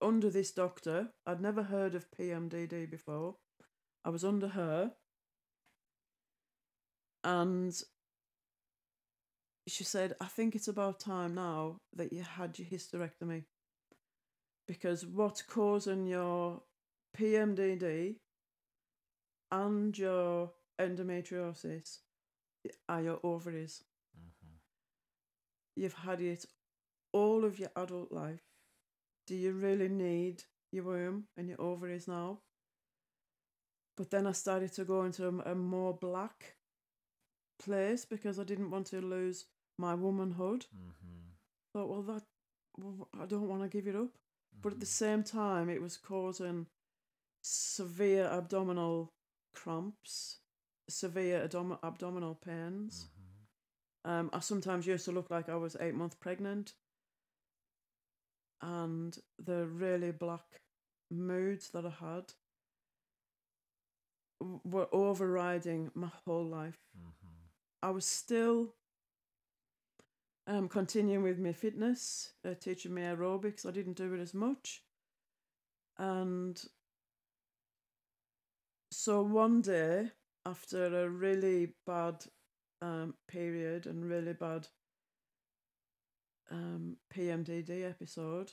under this doctor. I'd never heard of PMDD before. I was under her and she said, I think it's about time now that you had your hysterectomy. Because what's causing your PMDD and your endometriosis are your ovaries. Mm-hmm. You've had it all of your adult life. Do you really need your womb and your ovaries now? But then I started to go into a, a more black place because I didn't want to lose my womanhood. Mm-hmm. Thought, well, that well, I don't want to give it up. But at the same time, it was causing severe abdominal cramps, severe abdom- abdominal pains. Mm-hmm. Um, I sometimes used to look like I was eight months pregnant. And the really black moods that I had were overriding my whole life. Mm-hmm. I was still um, continuing with my fitness, uh, teaching me aerobics. I didn't do it as much. And so one day, after a really bad um, period and really bad um, PMDD episode,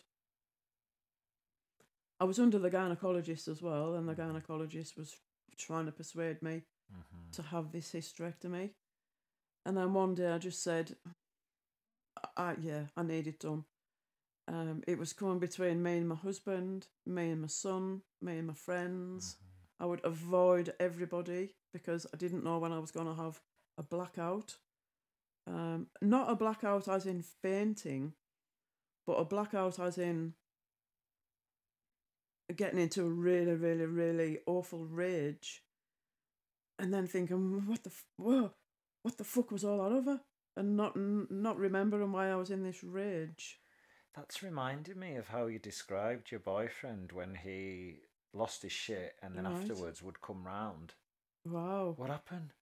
I was under the gynecologist as well, and the gynecologist was trying to persuade me Mm-hmm. to have this hysterectomy. And then one day I just said, I, yeah, I need it done. Um, it was coming between me and my husband, me and my son, me and my friends. Mm-hmm. I would avoid everybody because I didn't know when I was going to have a blackout. Um, not a blackout as in fainting, but a blackout as in getting into a really, really, really awful rage, and then thinking, "What the, whoa, what the fuck was all that over?" And not not remembering why I was in this rage. That's reminded me of how you described your boyfriend when he lost his shit and then Right. afterwards would come round. Wow. What happened?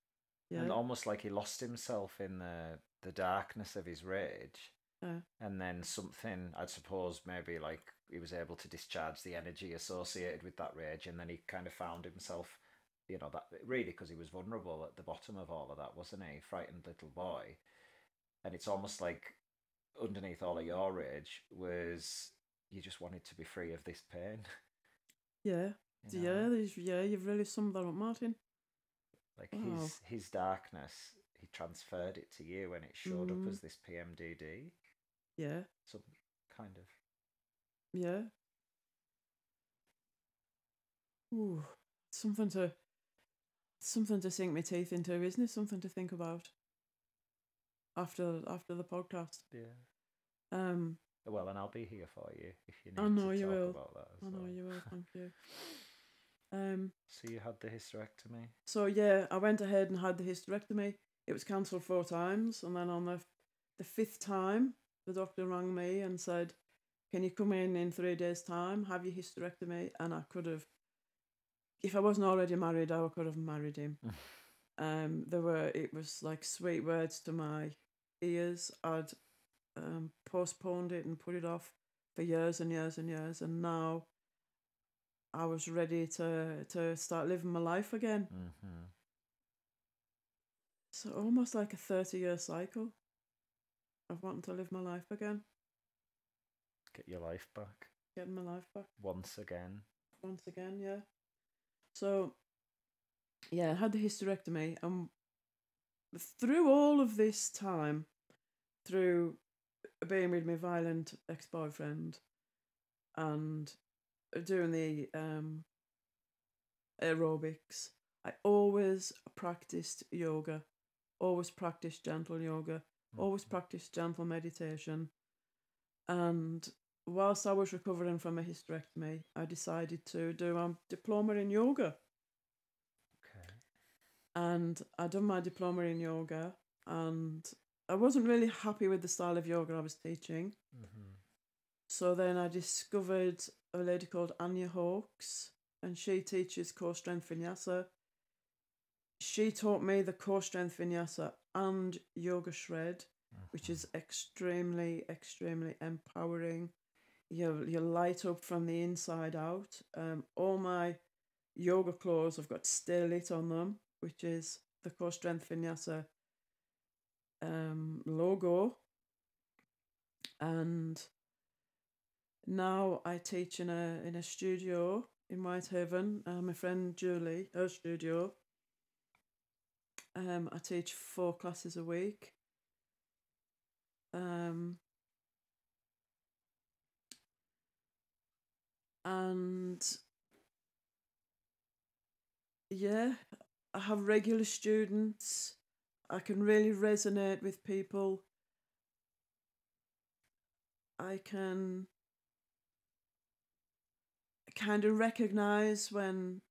Yeah. And almost like he lost himself in the the darkness of his rage. Yeah. And then something, I suppose, maybe like he was able to discharge the energy associated with that rage, and then he kind of found himself, you know, that really because he was vulnerable at the bottom of all of that, wasn't he? Frightened little boy. And it's almost like underneath all of your rage was you just wanted to be free of this pain. Yeah. you Yeah. know? There's, yeah. You've really summed that up, Martyn. Like Wow. his his darkness, he transferred it to you, and it showed Mhm. up as this PMDD. Yeah. Some kind of Yeah. Ooh, something to something to sink my teeth into, isn't it? Something to think about after after the podcast. yeah. Um, Well, and I'll be here for you if you need I know to you talk will. about that. As I know well. you will. Thank you. Um, So you had the hysterectomy. so yeah, I went ahead and had the hysterectomy. It was cancelled four times, and then on the the fifth time, the doctor rang me and said, "Can you come in in three days' time? Have your hysterectomy?" And I could have, if I wasn't already married, I could have married him. um, there were it was like sweet words to my ears. I'd um, postponed it and put it off for years and years and years, and now I was ready to to start living my life again. Mm-hmm. So almost like a thirty year cycle of wanting to live my life again, Get your life back getting my life back once again. once again. Yeah. So yeah, I had the hysterectomy, and through all of this time, through being with my violent ex boyfriend, and doing the um aerobics, I always practiced yoga, always practiced gentle yoga, always Mhm. practiced gentle meditation. And whilst I was recovering from a hysterectomy, I decided to do a diploma in yoga. Okay. And I done my diploma in yoga, and I wasn't really happy with the style of yoga I was teaching. Mm-hmm. So then I discovered a lady called Anya Hawkes, and she teaches core strength vinyasa. She taught me the core strength vinyasa and yoga shred, which is extremely, extremely empowering. You you light up from the inside out. Um, all my yoga clothes I've got stay lit on them, which is the core strength vinyasa um, logo. And now I teach in a in a studio in Whitehaven. Uh, my friend Julie, her studio. Um, I teach four classes a week. Um, and yeah, I have regular students. I can really resonate with people. I can kind of recognize when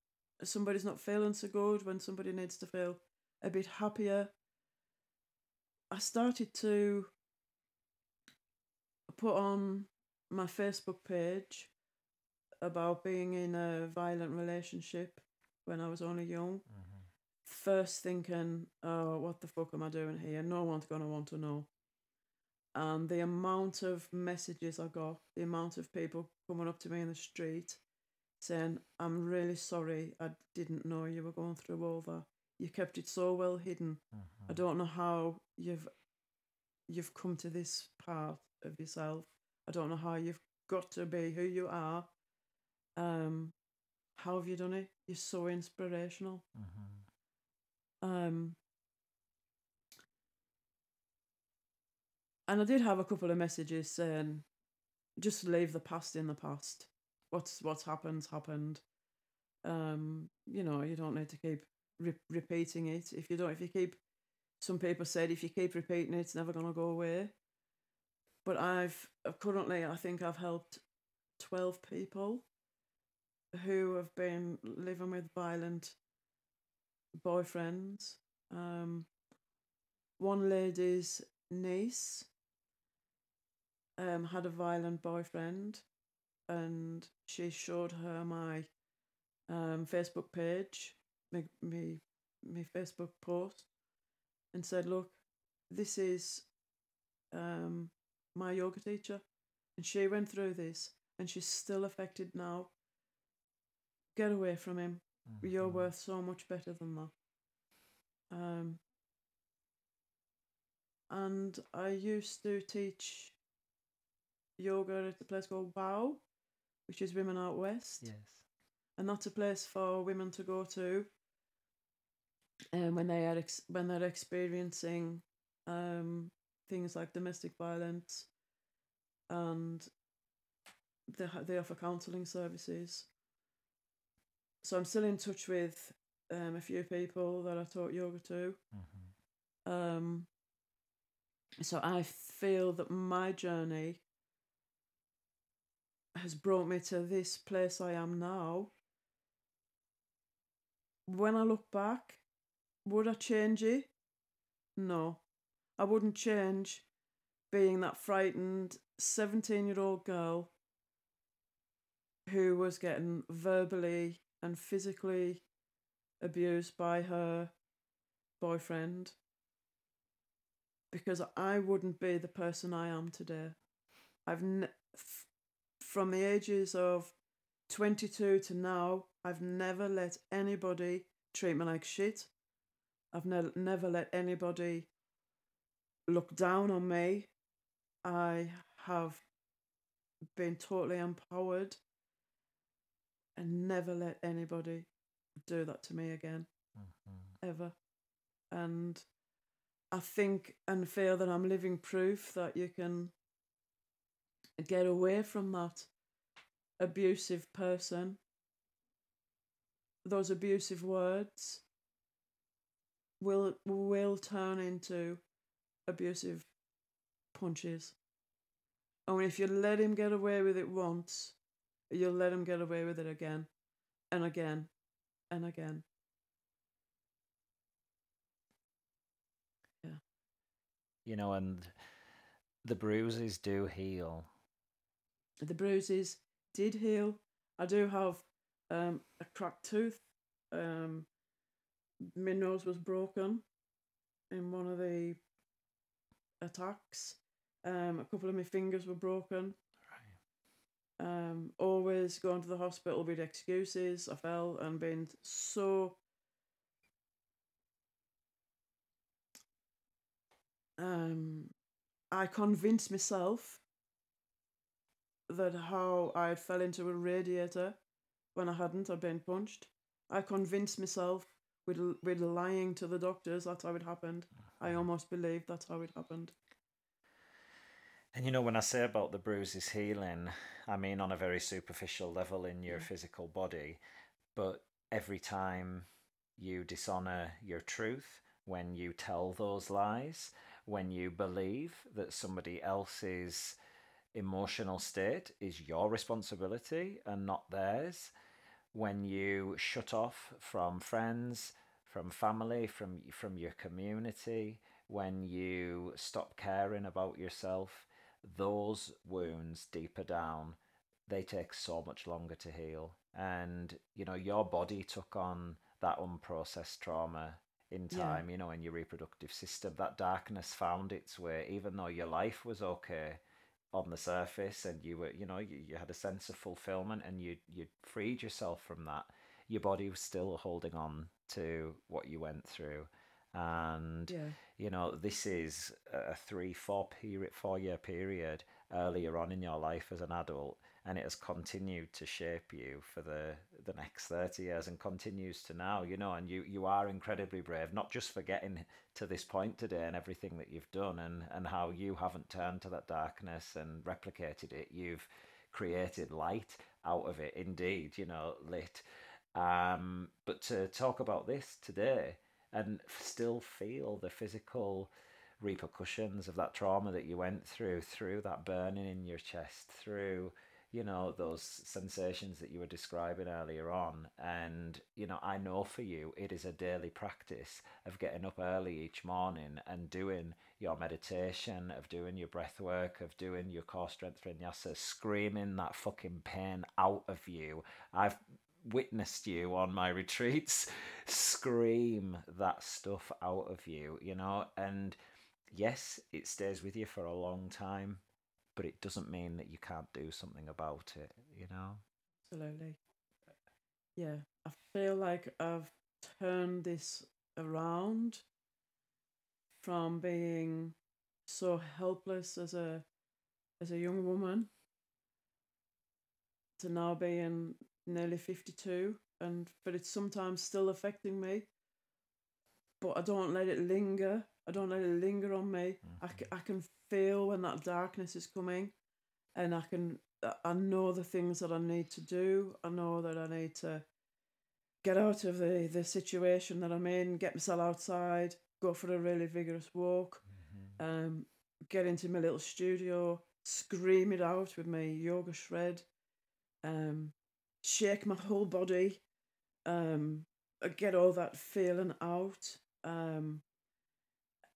somebody's not feeling so good, when somebody needs to feel a bit happier. I started to put on my Facebook page about being in a violent relationship when I was only young. Mm-hmm. First thinking, oh, what the fuck am I doing here? No one's going to want to know. And the amount of messages I got, the amount of people coming up to me in the street saying, I'm really sorry, I didn't know you were going through all that. You kept it so well hidden. Mm-hmm. I don't know how you've you've come to this part of yourself. I don't know how you've got to be who you are. Um, how have you done it? You're so inspirational. Mm-hmm. Um, and I did have a couple of messages saying, just leave the past in the past. What's what's happened happened. Um, you know, you don't need to keep re- repeating it. If you don't, if you keep, some people said if you keep repeating it, it's never gonna go away. But I've uh, currently, I think I've helped twelve people who have been living with violent boyfriends. Um, one lady's niece um, had a violent boyfriend, and she showed her my um, Facebook page, me, me, Facebook post, and said, "Look, this is um, my yoga teacher, and she went through this, and she's still affected now. Get away from him. You're Mhm. worth so much better than that." Um, and I used to teach yoga at a place called Wow, which is Women Out West, Yes. and that's a place for women to go to. Um, when they are ex- when they're experiencing um things like domestic violence, and they ha- they offer counselling services. So I'm still in touch with um, a few people that I taught yoga to. Mm-hmm. Um, so I feel that my journey has brought me to this place I am now. When I look back, would I change it? No, I wouldn't change being that frightened 17 year old girl who was getting verbally and physically abused by her boyfriend because I wouldn't be the person I am today. I've ne- f- from the ages of 22 to now, I've never let anybody treat me like shit. I've ne- never let anybody look down on me. I have been totally empowered and never let anybody do that to me again Mm-hmm. ever. And I think and feel that I'm living proof that you can get away from that abusive person, those abusive words will will turn into abusive punches. And if you let him get away with it once, you'll let him get away with it again and again and again. Yeah. You know, and the bruises do heal. The bruises did heal. I do have um, a cracked tooth. Um, my nose was broken in one of the attacks. Um, a couple of my fingers were broken. Um, always going to the hospital with excuses. I fell and been so um, I convinced myself that how I fell into a radiator when I hadn't, I'd been punched. I convinced myself with with lying to the doctors that's how it happened. I almost believed that's how it happened. And you know, when I say about the bruises healing, I mean on a very superficial level in your Yeah. physical body, but every time you dishonor your truth, when you tell those lies, when you believe that somebody else's emotional state is your responsibility and not theirs, when you shut off from friends, from family, from from your community, when you stop caring about yourself, those wounds deeper down, they take so much longer to heal. And you know, your body took on that unprocessed trauma in Yeah. time, you know, in your reproductive system. That darkness found its way, even though your life was okay on the surface and you were you know you, you had a sense of fulfillment and you you freed yourself from that your body was still holding on to what you went through and Yeah. you know this is a three four period four year period earlier on in your life as an adult and it has continued to shape you for the the next 30 years and continues to now you know and you you are incredibly brave not just for getting to this point today and everything that you've done and and how you haven't turned to that darkness and replicated it you've created light out of it indeed you know lit um but to talk about this today and still feel the physical repercussions of that trauma that you went through through that burning in your chest through you know those sensations that you were describing earlier on. And you know i know for you it is a daily practice of getting up early each morning and doing your meditation of doing your breath work of doing your core strength vinyasa screaming that fucking pain out of you. I've witnessed you on my retreats scream that stuff out of you you know and yes it stays with you for a long time but it doesn't mean that you can't do something about it, you know? Absolutely. Yeah, I feel like I've turned this around from being so helpless as a as a young woman to now being nearly 52 and but it's sometimes still affecting me but I don't let it linger I don't let it linger on me mm-hmm. I, I can feel when that darkness is coming and I can I know the things that I need to do. I know that I need to get out of the, the situation that I'm in, get myself outside, go for a really vigorous walk, mm-hmm. um, get into my little studio, scream it out with my yoga shred, um, shake my whole body, um, get all that feeling out. Um,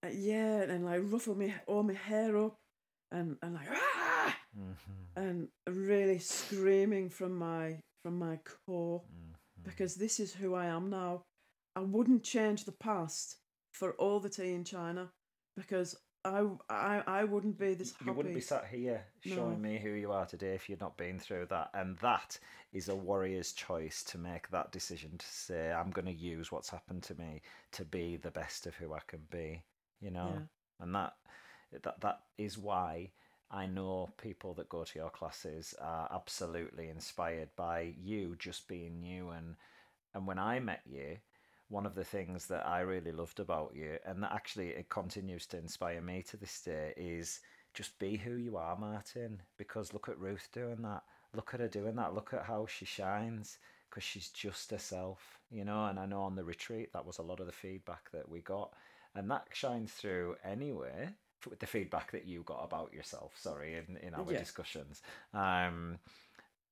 uh, yeah, and like ruffle me all my hair up, and and like ah, mm-hmm. and really screaming from my from my core mm-hmm. because this is who I am now. I wouldn't change the past for all the tea in China because I, I, I wouldn't be this happy. You wouldn't be sat here showing no. me who you are today if you'd not been through that. And that is a warrior's choice to make that decision to say, I'm going to use what's happened to me to be the best of who I can be you know, yeah. and that that that is why I know people that go to your classes are absolutely inspired by you just being you and and when I met you one of the things that I really loved about you and that actually it continues to inspire me to this day is just be who you are Martyn. Because look at Ruth doing that. Look at her doing that. Look at how she shines because she's just herself you know? And I know on the retreat that was a lot of the feedback that we got. And that shines through anyway with the feedback that you got about yourself sorry in, in our yeah. discussions. Um,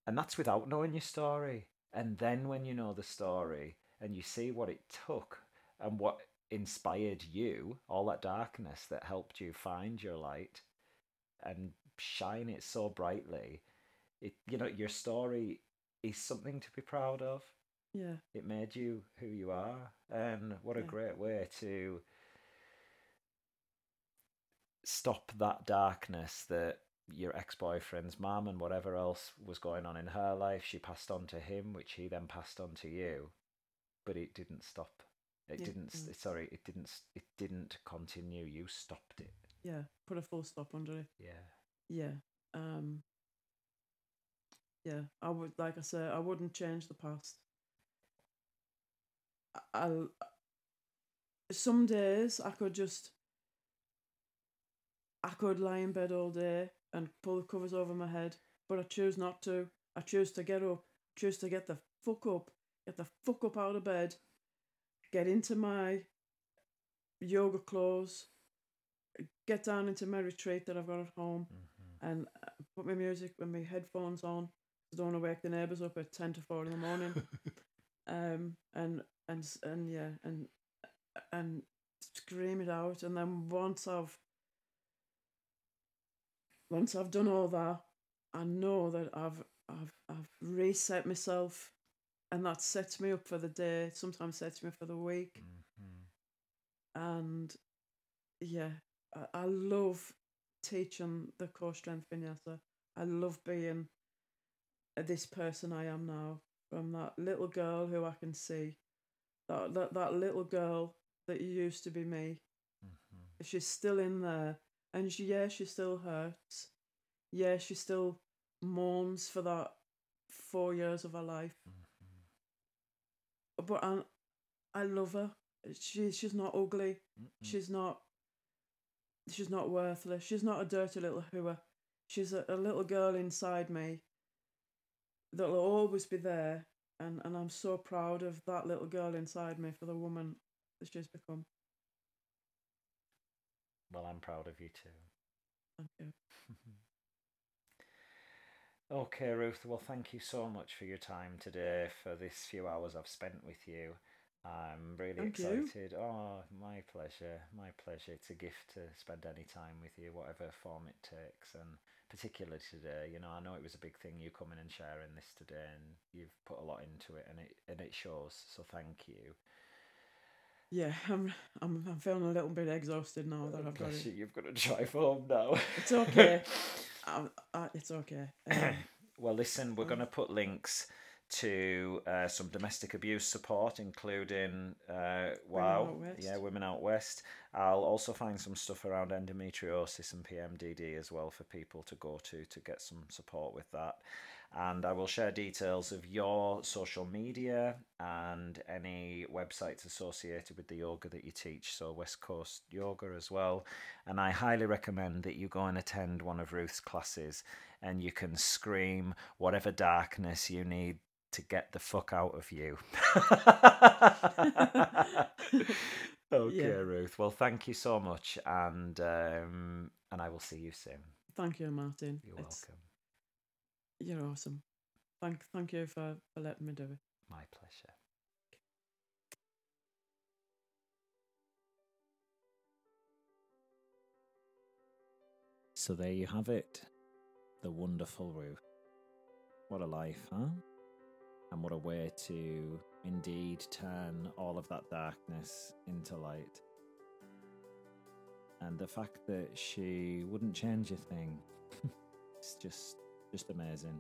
and that's without knowing your story. And then when you know the story and you see what it took and what inspired you all that darkness that helped you find your light and shine it so brightly it you know your story is something to be proud of. Yeah. It made you who you are and what a yeah. great way to stop that darkness that your ex-boyfriend's mum and whatever else was going on in her life she passed on to him which he then passed on to you but it didn't stop it yeah. didn't mm. sorry it didn't it didn't continue you stopped it yeah put a full stop under it yeah yeah um yeah i would like i said i wouldn't change the past I, I some days i could just I could lie in bed all day and pull the covers over my head, but I choose not to. I choose to get up, choose to get the fuck up, get the fuck up out of bed, get into my yoga clothes, get down into my retreat that I've got at home, mm-hmm. and uh, put my music with my headphones on. I don't want to wake the neighbours up at ten to four in the morning. um, and and and yeah, and and scream it out, and then once I've once I've done all that, I know that I've I've I've reset myself, and that sets me up for the day. Sometimes sets me for the week, mm-hmm. and yeah, I, I love teaching the core strength vinyasa. I love being this person I am now. From that little girl who I can see, that that, that little girl that used to be me. Mm-hmm. She's still in there and she, yeah, she still hurts. yeah, she still mourns for that four years of her life. Mm-hmm. But I, I love her. She, she's not ugly. Mm-mm. She's not. She's not worthless. She's not a dirty little hooer. She's a, a little girl inside me that'll always be there, and, and I'm so proud of that little girl inside me for the woman that she's become. Well, I'm proud of you too. Thank you. Okay, Ruth. Well, thank you so much for your time today, for this few hours I've spent with you. I'm really Thank you. excited. Oh, my pleasure. My pleasure. It's a gift to spend any time with you, whatever form it takes. And particularly today, you know, I know it was a big thing you coming and sharing this today, and you've put a lot into it, and it and it shows. So thank you. Yeah, I'm, I'm, I'm feeling a little bit exhausted now that oh, I've got it. you, you've got to drive home now. It's okay. I'm, I, it's okay. Um, well, listen, we're going to put links to uh, some domestic abuse support, including uh, Wow, West. yeah, Women Out West. I'll also find some stuff around endometriosis and PMDD as well for people to go to to get some support with that. And I will share details of your social media and any websites associated with the yoga that you teach. So, West Coast Yoga as well. And I highly recommend that you go and attend one of Ruth's classes and you can scream whatever darkness you need to get the fuck out of you. okay, Yeah. Ruth. Well, thank you so much, and um, and I will see you soon. thank you, Martyn. You're It's- welcome. You're awesome. Thank, thank you for, for letting me do it. My pleasure. So there you have it. The wonderful Ruth. What a life, huh? And what a way to indeed turn all of that darkness into light. And the fact that she wouldn't change a thing. it's just just amazing.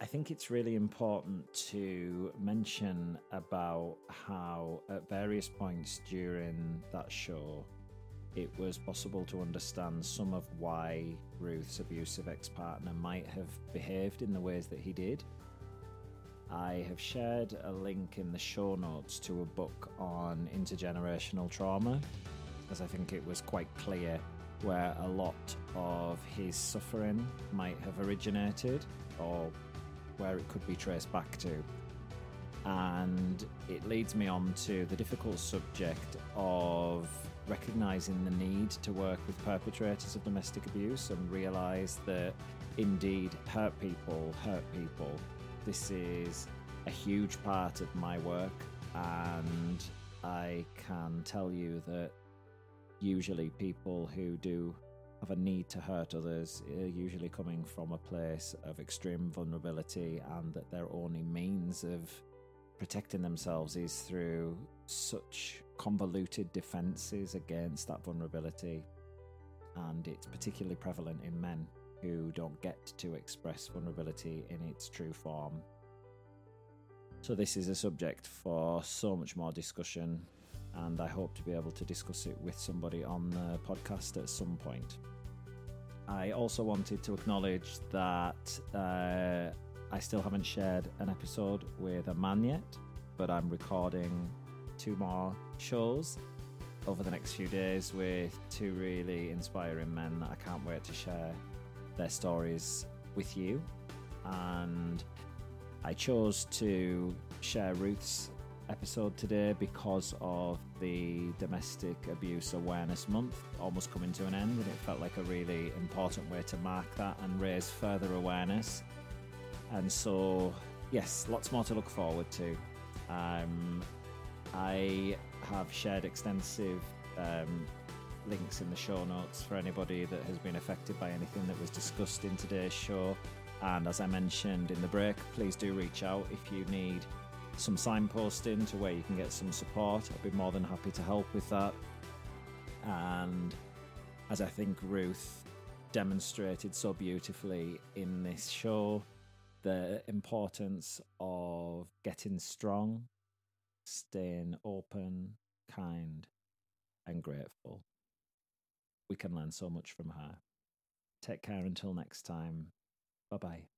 I think it's really important to mention about how at various points during that show it was possible to understand some of why Ruth's abusive ex partner might have behaved in the ways that he did. I have shared a link in the show notes to a book on intergenerational trauma, as I think it was quite clear where a lot of his suffering might have originated or where it could be traced back to. And it leads me on to the difficult subject of recognizing the need to work with perpetrators of domestic abuse and realize that indeed hurt people hurt people. This is a huge part of my work, and I can tell you that usually people who do have a need to hurt others are usually coming from a place of extreme vulnerability, and that their only means of protecting themselves is through such convoluted defenses against that vulnerability. And it's particularly prevalent in men who don't get to express vulnerability in its true form. So, this is a subject for so much more discussion, and I hope to be able to discuss it with somebody on the podcast at some point. I also wanted to acknowledge that uh, I still haven't shared an episode with a man yet, but I'm recording two more shows over the next few days with two really inspiring men that I can't wait to share their stories with you. And I chose to share Ruth's episode today because of the Domestic Abuse Awareness Month almost coming to an end, and it felt like a really important way to mark that and raise further awareness. And so, yes, lots more to look forward to. Um, I have shared extensive um, links in the show notes for anybody that has been affected by anything that was discussed in today's show. And as I mentioned in the break, please do reach out if you need some signposting to where you can get some support. I'd be more than happy to help with that. And as I think Ruth demonstrated so beautifully in this show, the importance of getting strong, staying open, kind, and grateful. We can learn so much from her. Take care until next time. Bye bye.